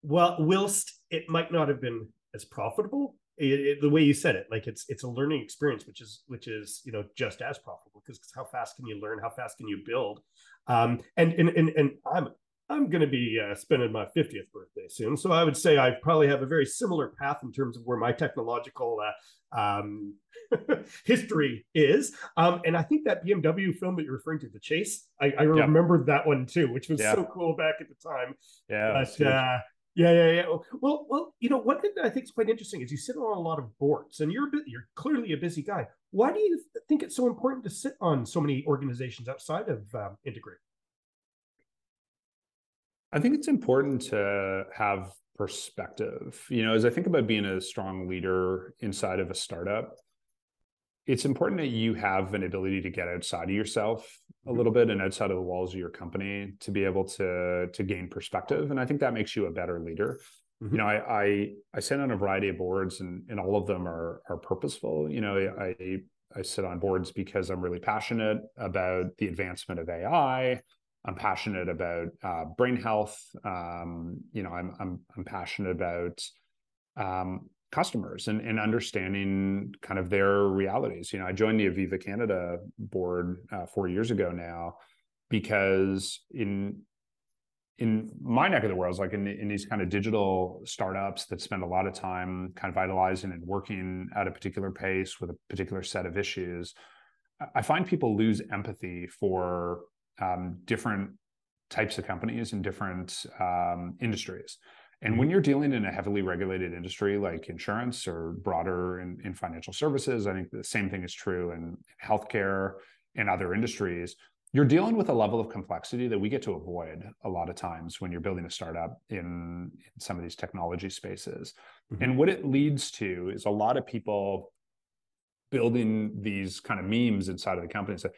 well, whilst it might not have been as profitable, it, it, the way you said it, like it's it's a learning experience, which is which is you know just as profitable because how fast can you learn? How fast can you build? Um, and and and and I'm I'm going to be uh, spending my 50th birthday soon, so I would say I probably have a very similar path in terms of where my technological uh, um, *laughs* history is. Um, and I think that BMW film that you're referring to, The Chase, I, I remember that one too, which was so cool back at the time. Yeah, but Yeah, yeah, yeah. Well, well, you know, one thing that I think is quite interesting is you sit on a lot of boards, and you're you're clearly a busy guy. Why do you think it's so important to sit on so many organizations outside of um, Integrate? I think it's important to have perspective. You know, as I think about being a strong leader inside of a startup, it's important that you have an ability to get outside of yourself a little bit and outside of the walls of your company to be able to to gain perspective and i think that makes you a better leader. Mm-hmm. you know I, I i sit on a variety of boards and and all of them are are purposeful. You know i i sit on boards because i'm really passionate about the advancement of ai i'm passionate about uh, brain health. Um, you know i'm i'm i'm passionate about um, customers and, and understanding kind of their realities. You know, I joined the Aviva Canada board uh, four years ago now because in in my neck of the world, like in, in these kind of digital startups that spend a lot of time kind of vitalizing and working at a particular pace with a particular set of issues, I find people lose empathy for um, different types of companies and different um, industries. And when you're dealing in a heavily regulated industry like insurance or broader in, in financial services, I think the same thing is true in healthcare and other industries. You're dealing with a level of complexity that we get to avoid a lot of times when you're building a startup in, in some of these technology spaces. Mm-hmm. And what it leads to is a lot of people building these kind of memes inside of the company. Say,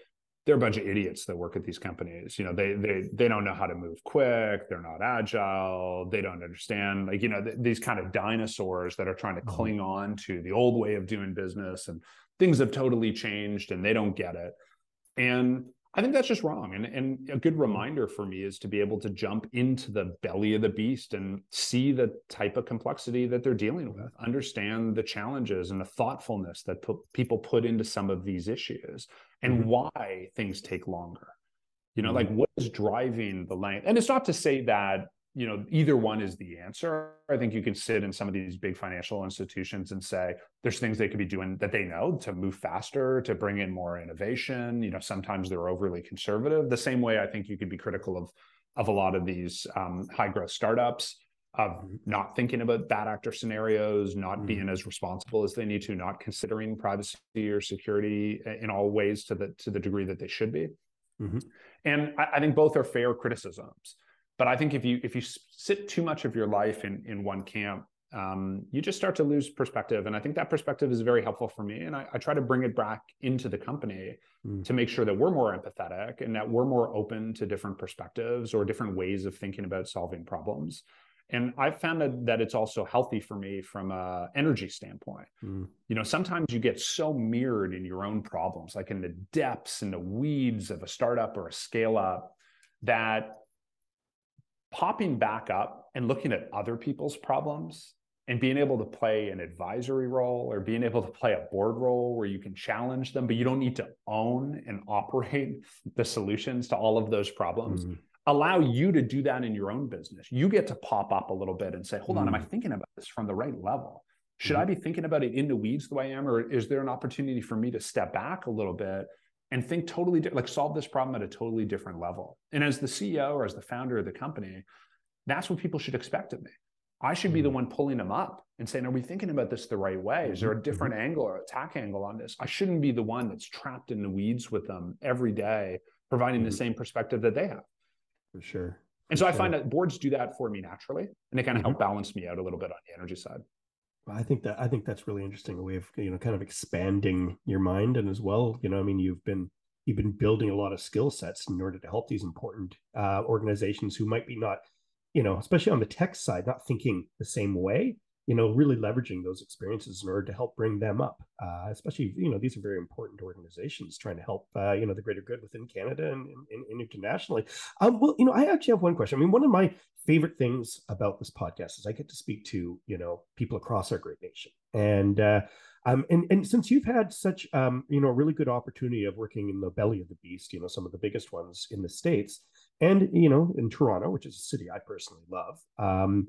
they're a bunch of idiots that work at these companies. You know, they they they don't know how to move quick. They're not agile. They don't understand like you know th- these kind of dinosaurs that are trying to mm-hmm. cling on to the old way of doing business and things have totally changed and they don't get it. And I think that's just wrong. And, and a good reminder for me is to be able to jump into the belly of the beast and see the type of complexity that they're dealing with, understand the challenges and the thoughtfulness that put, people put into some of these issues and mm-hmm. why things take longer. You know, mm-hmm. like what is driving the length? And it's not to say that you know either one is the answer i think you can sit in some of these big financial institutions and say there's things they could be doing that they know to move faster to bring in more innovation you know sometimes they're overly conservative the same way i think you could be critical of of a lot of these um, high growth startups of mm-hmm. not thinking about bad actor scenarios not mm-hmm. being as responsible as they need to not considering privacy or security in all ways to the to the degree that they should be mm-hmm. and I, I think both are fair criticisms but I think if you if you sit too much of your life in in one camp, um, you just start to lose perspective. And I think that perspective is very helpful for me. And I, I try to bring it back into the company mm. to make sure that we're more empathetic and that we're more open to different perspectives or different ways of thinking about solving problems. And I've found that, that it's also healthy for me from a energy standpoint. Mm. You know, sometimes you get so mirrored in your own problems, like in the depths and the weeds of a startup or a scale up, that popping back up and looking at other people's problems and being able to play an advisory role or being able to play a board role where you can challenge them, but you don't need to own and operate the solutions to all of those problems. Mm-hmm. Allow you to do that in your own business. You get to pop up a little bit and say, hold mm-hmm. on, am I mm. thinking about this from the right level? Should mm-hmm. I be thinking about it in the weeds the way I am? Or is there an opportunity for me to step back a little bit and think totally di- like solve this problem at a totally different level. And as the CEO or as the founder of the company, that's what people should expect of me. I should be the mm-hmm. one pulling them up and saying, Are we thinking about this the right way? Is there a mm-hmm. different mm-hmm. angle or attack angle on this? I shouldn't be the one that's trapped in the weeds with them every day, providing mm-hmm. the same perspective that they have. For sure. For and so sure. I find that boards do that for me naturally, and they kind of help balance me out a little bit on the energy side. I think that I think that's really interesting. A way of you know kind of expanding your mind, and as well, you know, I mean, you've been you've been building a lot of skill sets in order to help these important uh, organizations who might be not, you know, especially on the tech side, not thinking the same way. You know, really leveraging those experiences in order to help bring them up. Uh, especially, you know, these are very important organizations trying to help, uh, you know, the greater good within Canada and, and, and internationally. Um, well, you know, I actually have one question. I mean, one of my favorite things about this podcast is I get to speak to, you know, people across our great nation, and uh, um, and and since you've had such um, you know a really good opportunity of working in the belly of the beast, you know some of the biggest ones in the states, and you know in Toronto, which is a city I personally love. Um,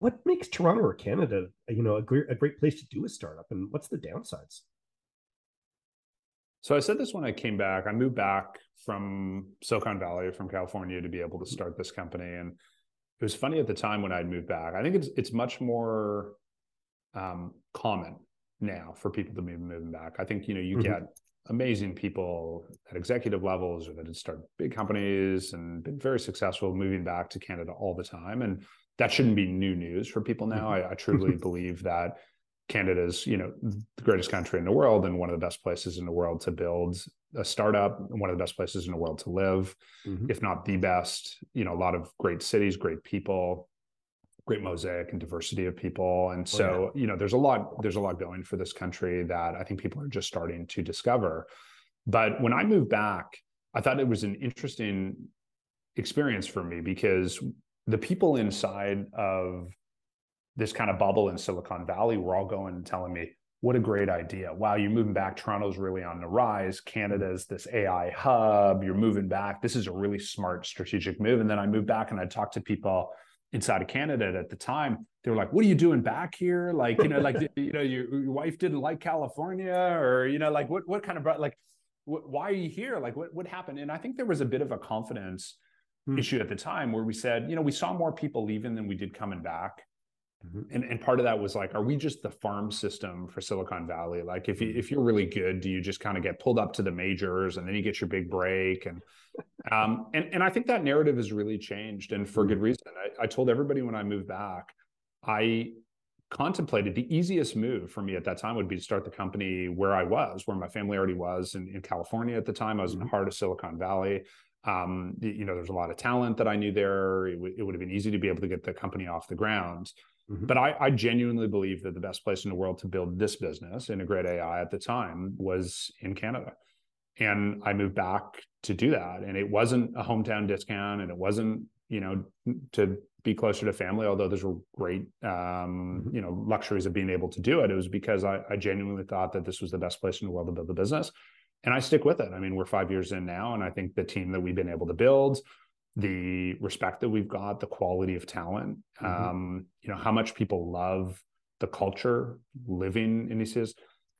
what makes Toronto or Canada, you know, a great a great place to do a startup, and what's the downsides? So I said this when I came back. I moved back from Silicon Valley, from California, to be able to start this company, and it was funny at the time when I'd moved back. I think it's it's much more um, common now for people to be moving back. I think you know you mm-hmm. get amazing people at executive levels or that had started big companies and been very successful moving back to Canada all the time. And that shouldn't be new news for people now. Mm-hmm. I, I truly believe that Canada is, you know, the greatest country in the world and one of the best places in the world to build a startup one of the best places in the world to live, mm-hmm. if not the best. You know, a lot of great cities, great people, great mosaic and diversity of people. And so, oh, yeah. you know, there's a lot, there's a lot going for this country that I think people are just starting to discover. But when I moved back, I thought it was an interesting experience for me because the people inside of this kind of bubble in Silicon Valley were all going and telling me, what a great idea. Wow, you're moving back. Toronto's really on the rise. Canada's this AI hub. You're moving back. This is a really smart strategic move. And then I moved back and I talked to people inside of Canada at the time. They were like, "What are you doing back here? Like, you know, like *laughs* you know, your, your wife didn't like California, or you know, like what what kind of like, what, why are you here? Like, what what happened?" And I think there was a bit of a confidence hmm. issue at the time where we said, you know, we saw more people leaving than we did coming back. Mm-hmm. And, and part of that was like, are we just the farm system for Silicon Valley? Like, if you mm-hmm. if you're really good, do you just kind of get pulled up to the majors and then you get your big break? And um, and and I think that narrative has really changed, and for good mm-hmm. reason. I, I told everybody when I moved back, I contemplated the easiest move for me at that time would be to start the company where I was, where my family already was in, in California at the time. I was in the heart of Silicon Valley. Um, you know, there's a lot of talent that I knew there. It, w- it would have been easy to be able to get the company off the ground. Mm-hmm. But I, I, genuinely believe that the best place in the world to build this business, integrate AI at the time, was in Canada. And I moved back to do that. And it wasn't a hometown discount and it wasn't, you know, to be closer to family, although those were great, um, mm-hmm. you know, luxuries of being able to do it. It was because I, I genuinely thought that this was the best place in the world to build the business. And I stick with it. I mean, we're five years in now, and I think the team that we've been able to build, the respect that we've got, the quality of talent, mm-hmm. um, you know, how much people love the culture living in these,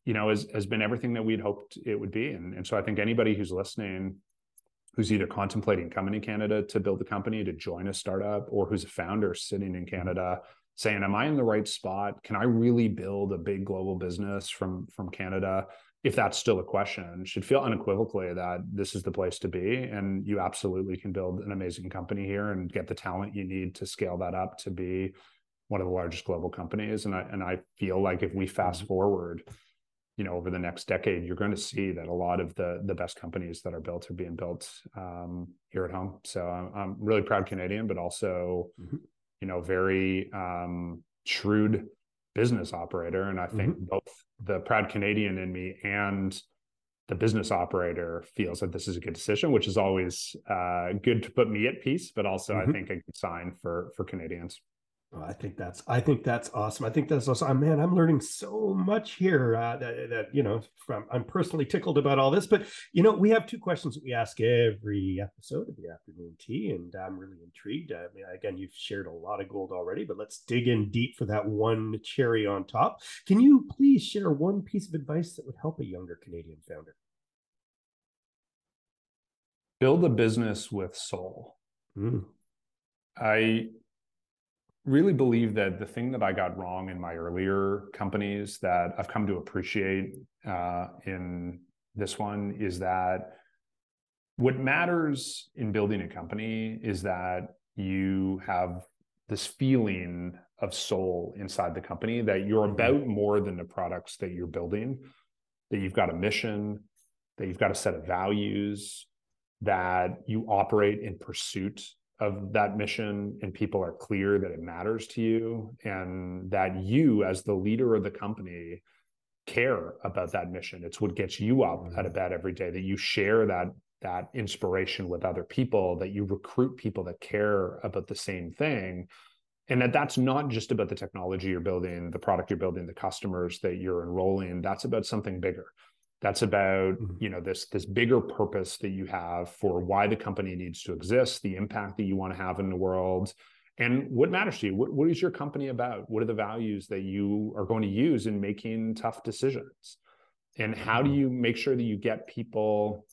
you know, has, has been everything that we'd hoped it would be. And, and so I think anybody who's listening, who's either contemplating coming to Canada to build a company, to join a startup, or who's a founder sitting in mm-hmm. Canada saying, Am I in the right spot? Can I really build a big global business from from Canada? If that's still a question, should feel unequivocally that this is the place to be. And you absolutely can build an amazing company here and get the talent you need to scale that up to be one of the largest global companies. And I and I feel like if we fast mm-hmm. forward, you know, over the next decade, you're going to see that a lot of the the best companies that are built are being built um, here at home. So I'm, I'm really proud Canadian, but also, mm-hmm. you know, very um, shrewd business operator. And I think mm-hmm. both the proud Canadian in me and the business operator feels that this is a good decision, which is always uh, good to put me at peace, but also mm-hmm. I think a good sign for for Canadians. Well, I think that's I think that's awesome. I think that's awesome. Man, I'm learning so much here. Uh, that, that you know, from, I'm personally tickled about all this. But you know, we have two questions that we ask every episode of the afternoon tea, and I'm really intrigued. I mean, again, you've shared a lot of gold already, but let's dig in deep for that one cherry on top. Can you please share one piece of advice that would help a younger Canadian founder? Build a business with soul. Mm. I really believe that the thing that I got wrong in my earlier companies that I've come to appreciate uh, in this one is that what matters in building a company is that you have this feeling of soul inside the company that you're mm-hmm. about more than the products that you're building, that you've got a mission, that you've got a set of values, that you operate in pursuit of that mission and people are clear that it matters to you and that you as the leader of the company care about that mission. It's what gets you up mm-hmm. out of bed every day that you share that that inspiration with other people that you recruit people that care about the same thing and that that's not just about the technology you're building the product you're building the customers that you're enrolling. That's about something bigger that's about mm-hmm. you know this this bigger purpose that you have for why the company needs to exist the impact that you want to have in the world and what matters to you what, what is your company about what are the values that you are going to use in making tough decisions and how do mm-hmm. you make sure that you get people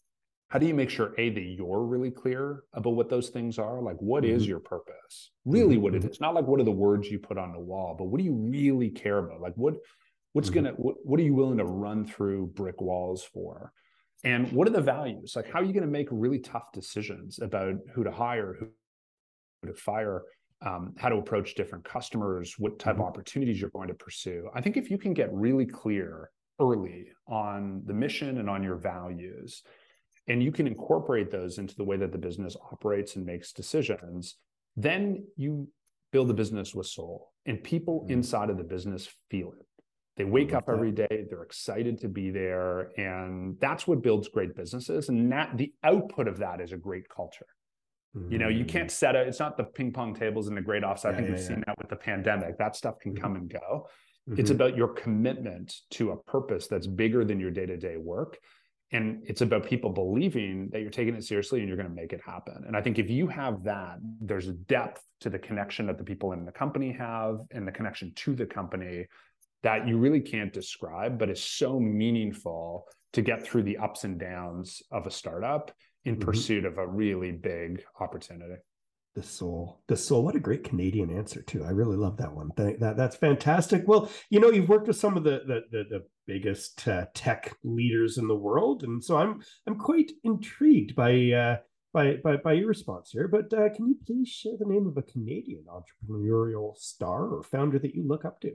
how do you make sure a that you're really clear about what those things are like what mm-hmm. is your purpose really mm-hmm. what it mm-hmm. not like what are the words you put on the wall but what do you really care about like what what's mm-hmm. gonna what, what are you willing to run through brick walls for and what are the values like how are you going to make really tough decisions about who to hire who to fire um, how to approach different customers what type of mm-hmm. opportunities you're going to pursue i think if you can get really clear early on the mission and on your values and you can incorporate those into the way that the business operates and makes decisions, then you build a business with soul. And people mm-hmm. inside of the business feel it. They wake up every day, they're excited to be there. And that's what builds great businesses. And that the output of that is a great culture. Mm-hmm. You know, you can't mm. set it, it's not the ping pong tables and the great. Yeah, I think yeah, we've yeah. seen that with the pandemic. That stuff can mm-hmm. come and go. It's mm-hmm. about your commitment to a purpose that's bigger than your day to day work and it's about people believing that you're taking it seriously and you're going to make it happen and i think if you have that there's a depth to the connection that the people in the company have and the connection to the company that you really can't describe but is so meaningful to get through the ups and downs of a startup in mm-hmm. pursuit of a really big opportunity. The soul. The soul. What a great canadian answer too. I really love that one. That, that that's fantastic. Well you know you've worked with some of the the, the, the biggest uh, tech leaders in the world and so i'm i'm quite intrigued by uh by, by, by your response here, but uh, can you please share the name of a Canadian entrepreneurial star or founder that you look up to?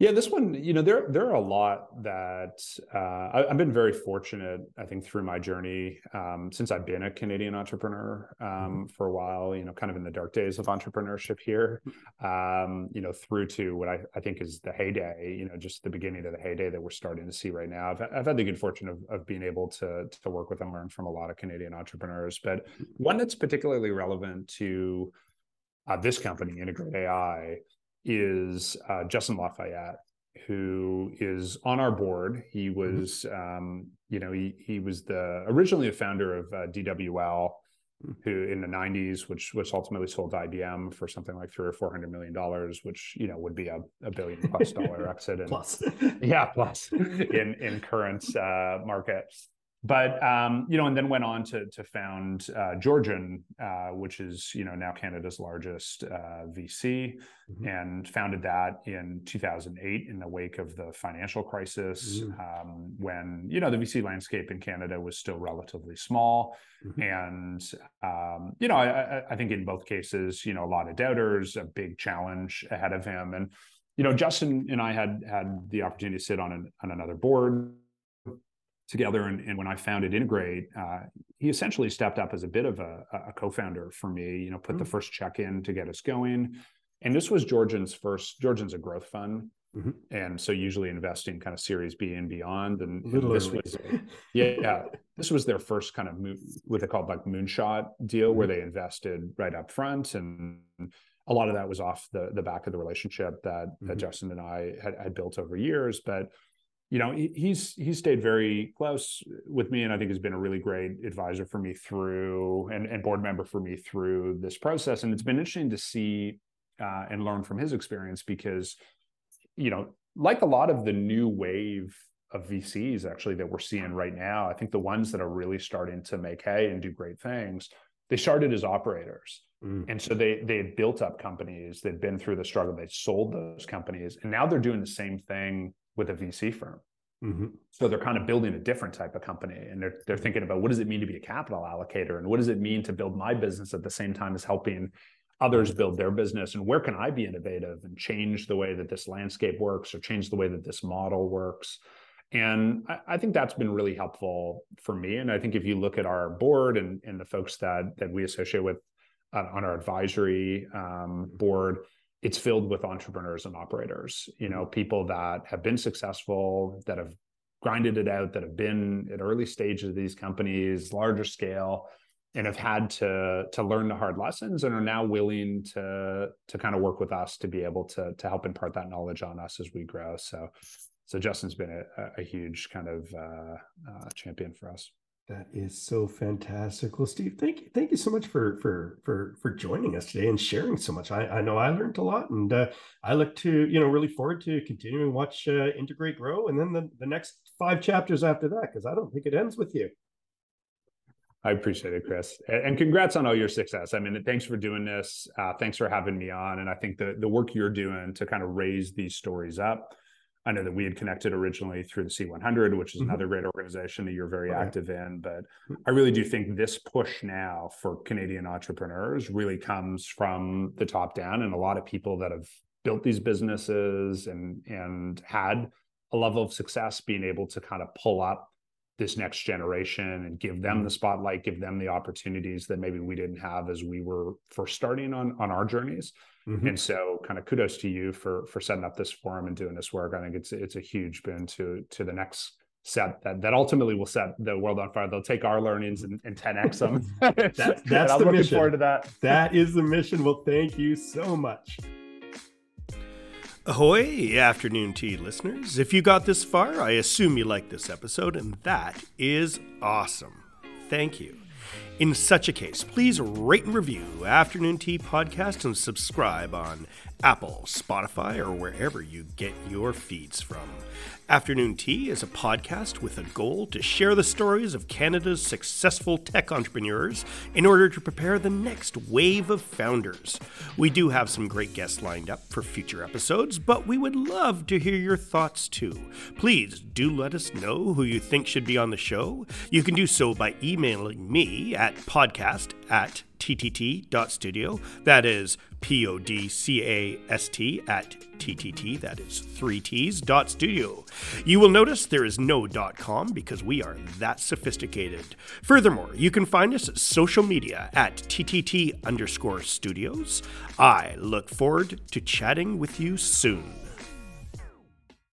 Yeah, this one, you know, there there are a lot that uh, I, have been very fortunate. I think through my journey, um, since I've been a Canadian entrepreneur um, mm-hmm. for a while, you know, kind of in the dark days of entrepreneurship here, um, you know, through to what I, I think is the heyday. You know, just the beginning of the heyday that we're starting to see right now. I've, I've had the good fortune of of being able to to work with and learn from a lot of Canadian entrepreneurs, but one that's particularly relevant to uh, this company, Integrate AI is uh, Justin Lafayette, who is on our board. He mm-hmm. was, um, you know, he he was the originally a founder of uh, DWL, mm. who in the 90s, which which ultimately sold to IBM for something like three or four hundred million dollars, which you know would be a, a billion plus dollar *laughs* exit. And, plus, *laughs* yeah, plus in in current uh, market but um, you know, and then went on to to found uh, Georgian, uh, which is you know now Canada's largest uh, VC, mm-hmm. and founded that in 2008 in the wake of the financial crisis, mm-hmm. um, when you know the VC landscape in Canada was still relatively small, mm-hmm. and um, you know I, I think in both cases you know a lot of doubters, a big challenge ahead of him, and you know Justin and I had had the opportunity to sit on an, on another board together. And, and, when I founded Integrate, uh, he essentially stepped up as a bit of a, a co-founder for me. You know, put mm-hmm. the first check in to get us going. And this was Georgian's first. Georgian's a growth fund, mm-hmm. and so usually investing kind of Series B and beyond. And, and this was, yeah, yeah, this was their first kind of moon, what they called like moonshot deal, mm-hmm. where they invested right up front and a lot of that was off the the back of the relationship that, that mm-hmm. Justin and I had, had built over years. But you know, he's he's stayed very close with me, and I think has been a really great advisor for me through and, and board member for me through this process. And it's been interesting to see uh, and learn from his experience because, you know, like a lot of the new wave of VCs actually that we're seeing right now, I think the ones that are really starting to make hay and do great things, they started as operators. Mm. And so they they had built up companies, they'd been through the struggle, they sold those companies, and now they're doing the same thing with a VC firm. Mm-hmm. So they're kind of building a different type of company, and they're they're thinking about what does it mean to be a capital allocator, and what does it mean to build my business at the same time as helping others build their business, and where can I be innovative and change the way that this landscape works, or change the way that this model works. And I, I think that's been really helpful for me. And I think if you look at our board and and the folks that that we associate with uh, on our advisory um, board, it's filled with entrepreneurs and operators you know mm-hmm. people that have been successful that have grinded it out that have been at early stages of these companies larger scale and have had to to learn the hard lessons and are now willing to to kind of work with us to be able to to help impart that knowledge on us as we grow so so justin's been a, a huge kind of uh, uh, champion for us that is so fantastic. Well, Steve, thank you, thank you so much for for for for joining us today and sharing so much. I, I know I learned a lot, and uh, I look to you know really forward to continuing watch uh, Integrate grow, and then the the next five chapters after that because I don't think it ends with you. I appreciate it, Chris, and congrats on all your success. I mean, thanks for doing this. Uh, thanks for having me on, and I think the the work you're doing to kind of raise these stories up. I know that we had connected originally through the C100, which is mm-hmm. another great organization that you're very right. active in. But mm-hmm. I really do think this push now for Canadian entrepreneurs really comes from the top down, and a lot of people that have built these businesses and and had a level of success being able to kind of pull up this next generation and give them the mm-hmm. spotlight give them the opportunities that maybe we didn't have as we were first starting on on our journeys mm-hmm. and so kind of kudos to you for for setting up this forum and doing this work i think it's it's a huge boon to to the next set that, that ultimately will set the world on fire they'll take our learnings and, and 10x them *laughs* that, *laughs* that's the mission forward to that that is the mission well thank you so much Ahoy, afternoon tea listeners. If you got this far, I assume you like this episode, and that is awesome. Thank you. In such a case, please rate and review Afternoon Tea Podcast and subscribe on Apple, Spotify, or wherever you get your feeds from. Afternoon Tea is a podcast with a goal to share the stories of Canada's successful tech entrepreneurs in order to prepare the next wave of founders. We do have some great guests lined up for future episodes, but we would love to hear your thoughts too. Please do let us know who you think should be on the show. You can do so by emailing me at podcast at ttt.studio. That is P O D C A S T at TTT, that is three T's dot studio. You will notice there is no dot com because we are that sophisticated. Furthermore, you can find us at social media at TTT underscore studios. I look forward to chatting with you soon.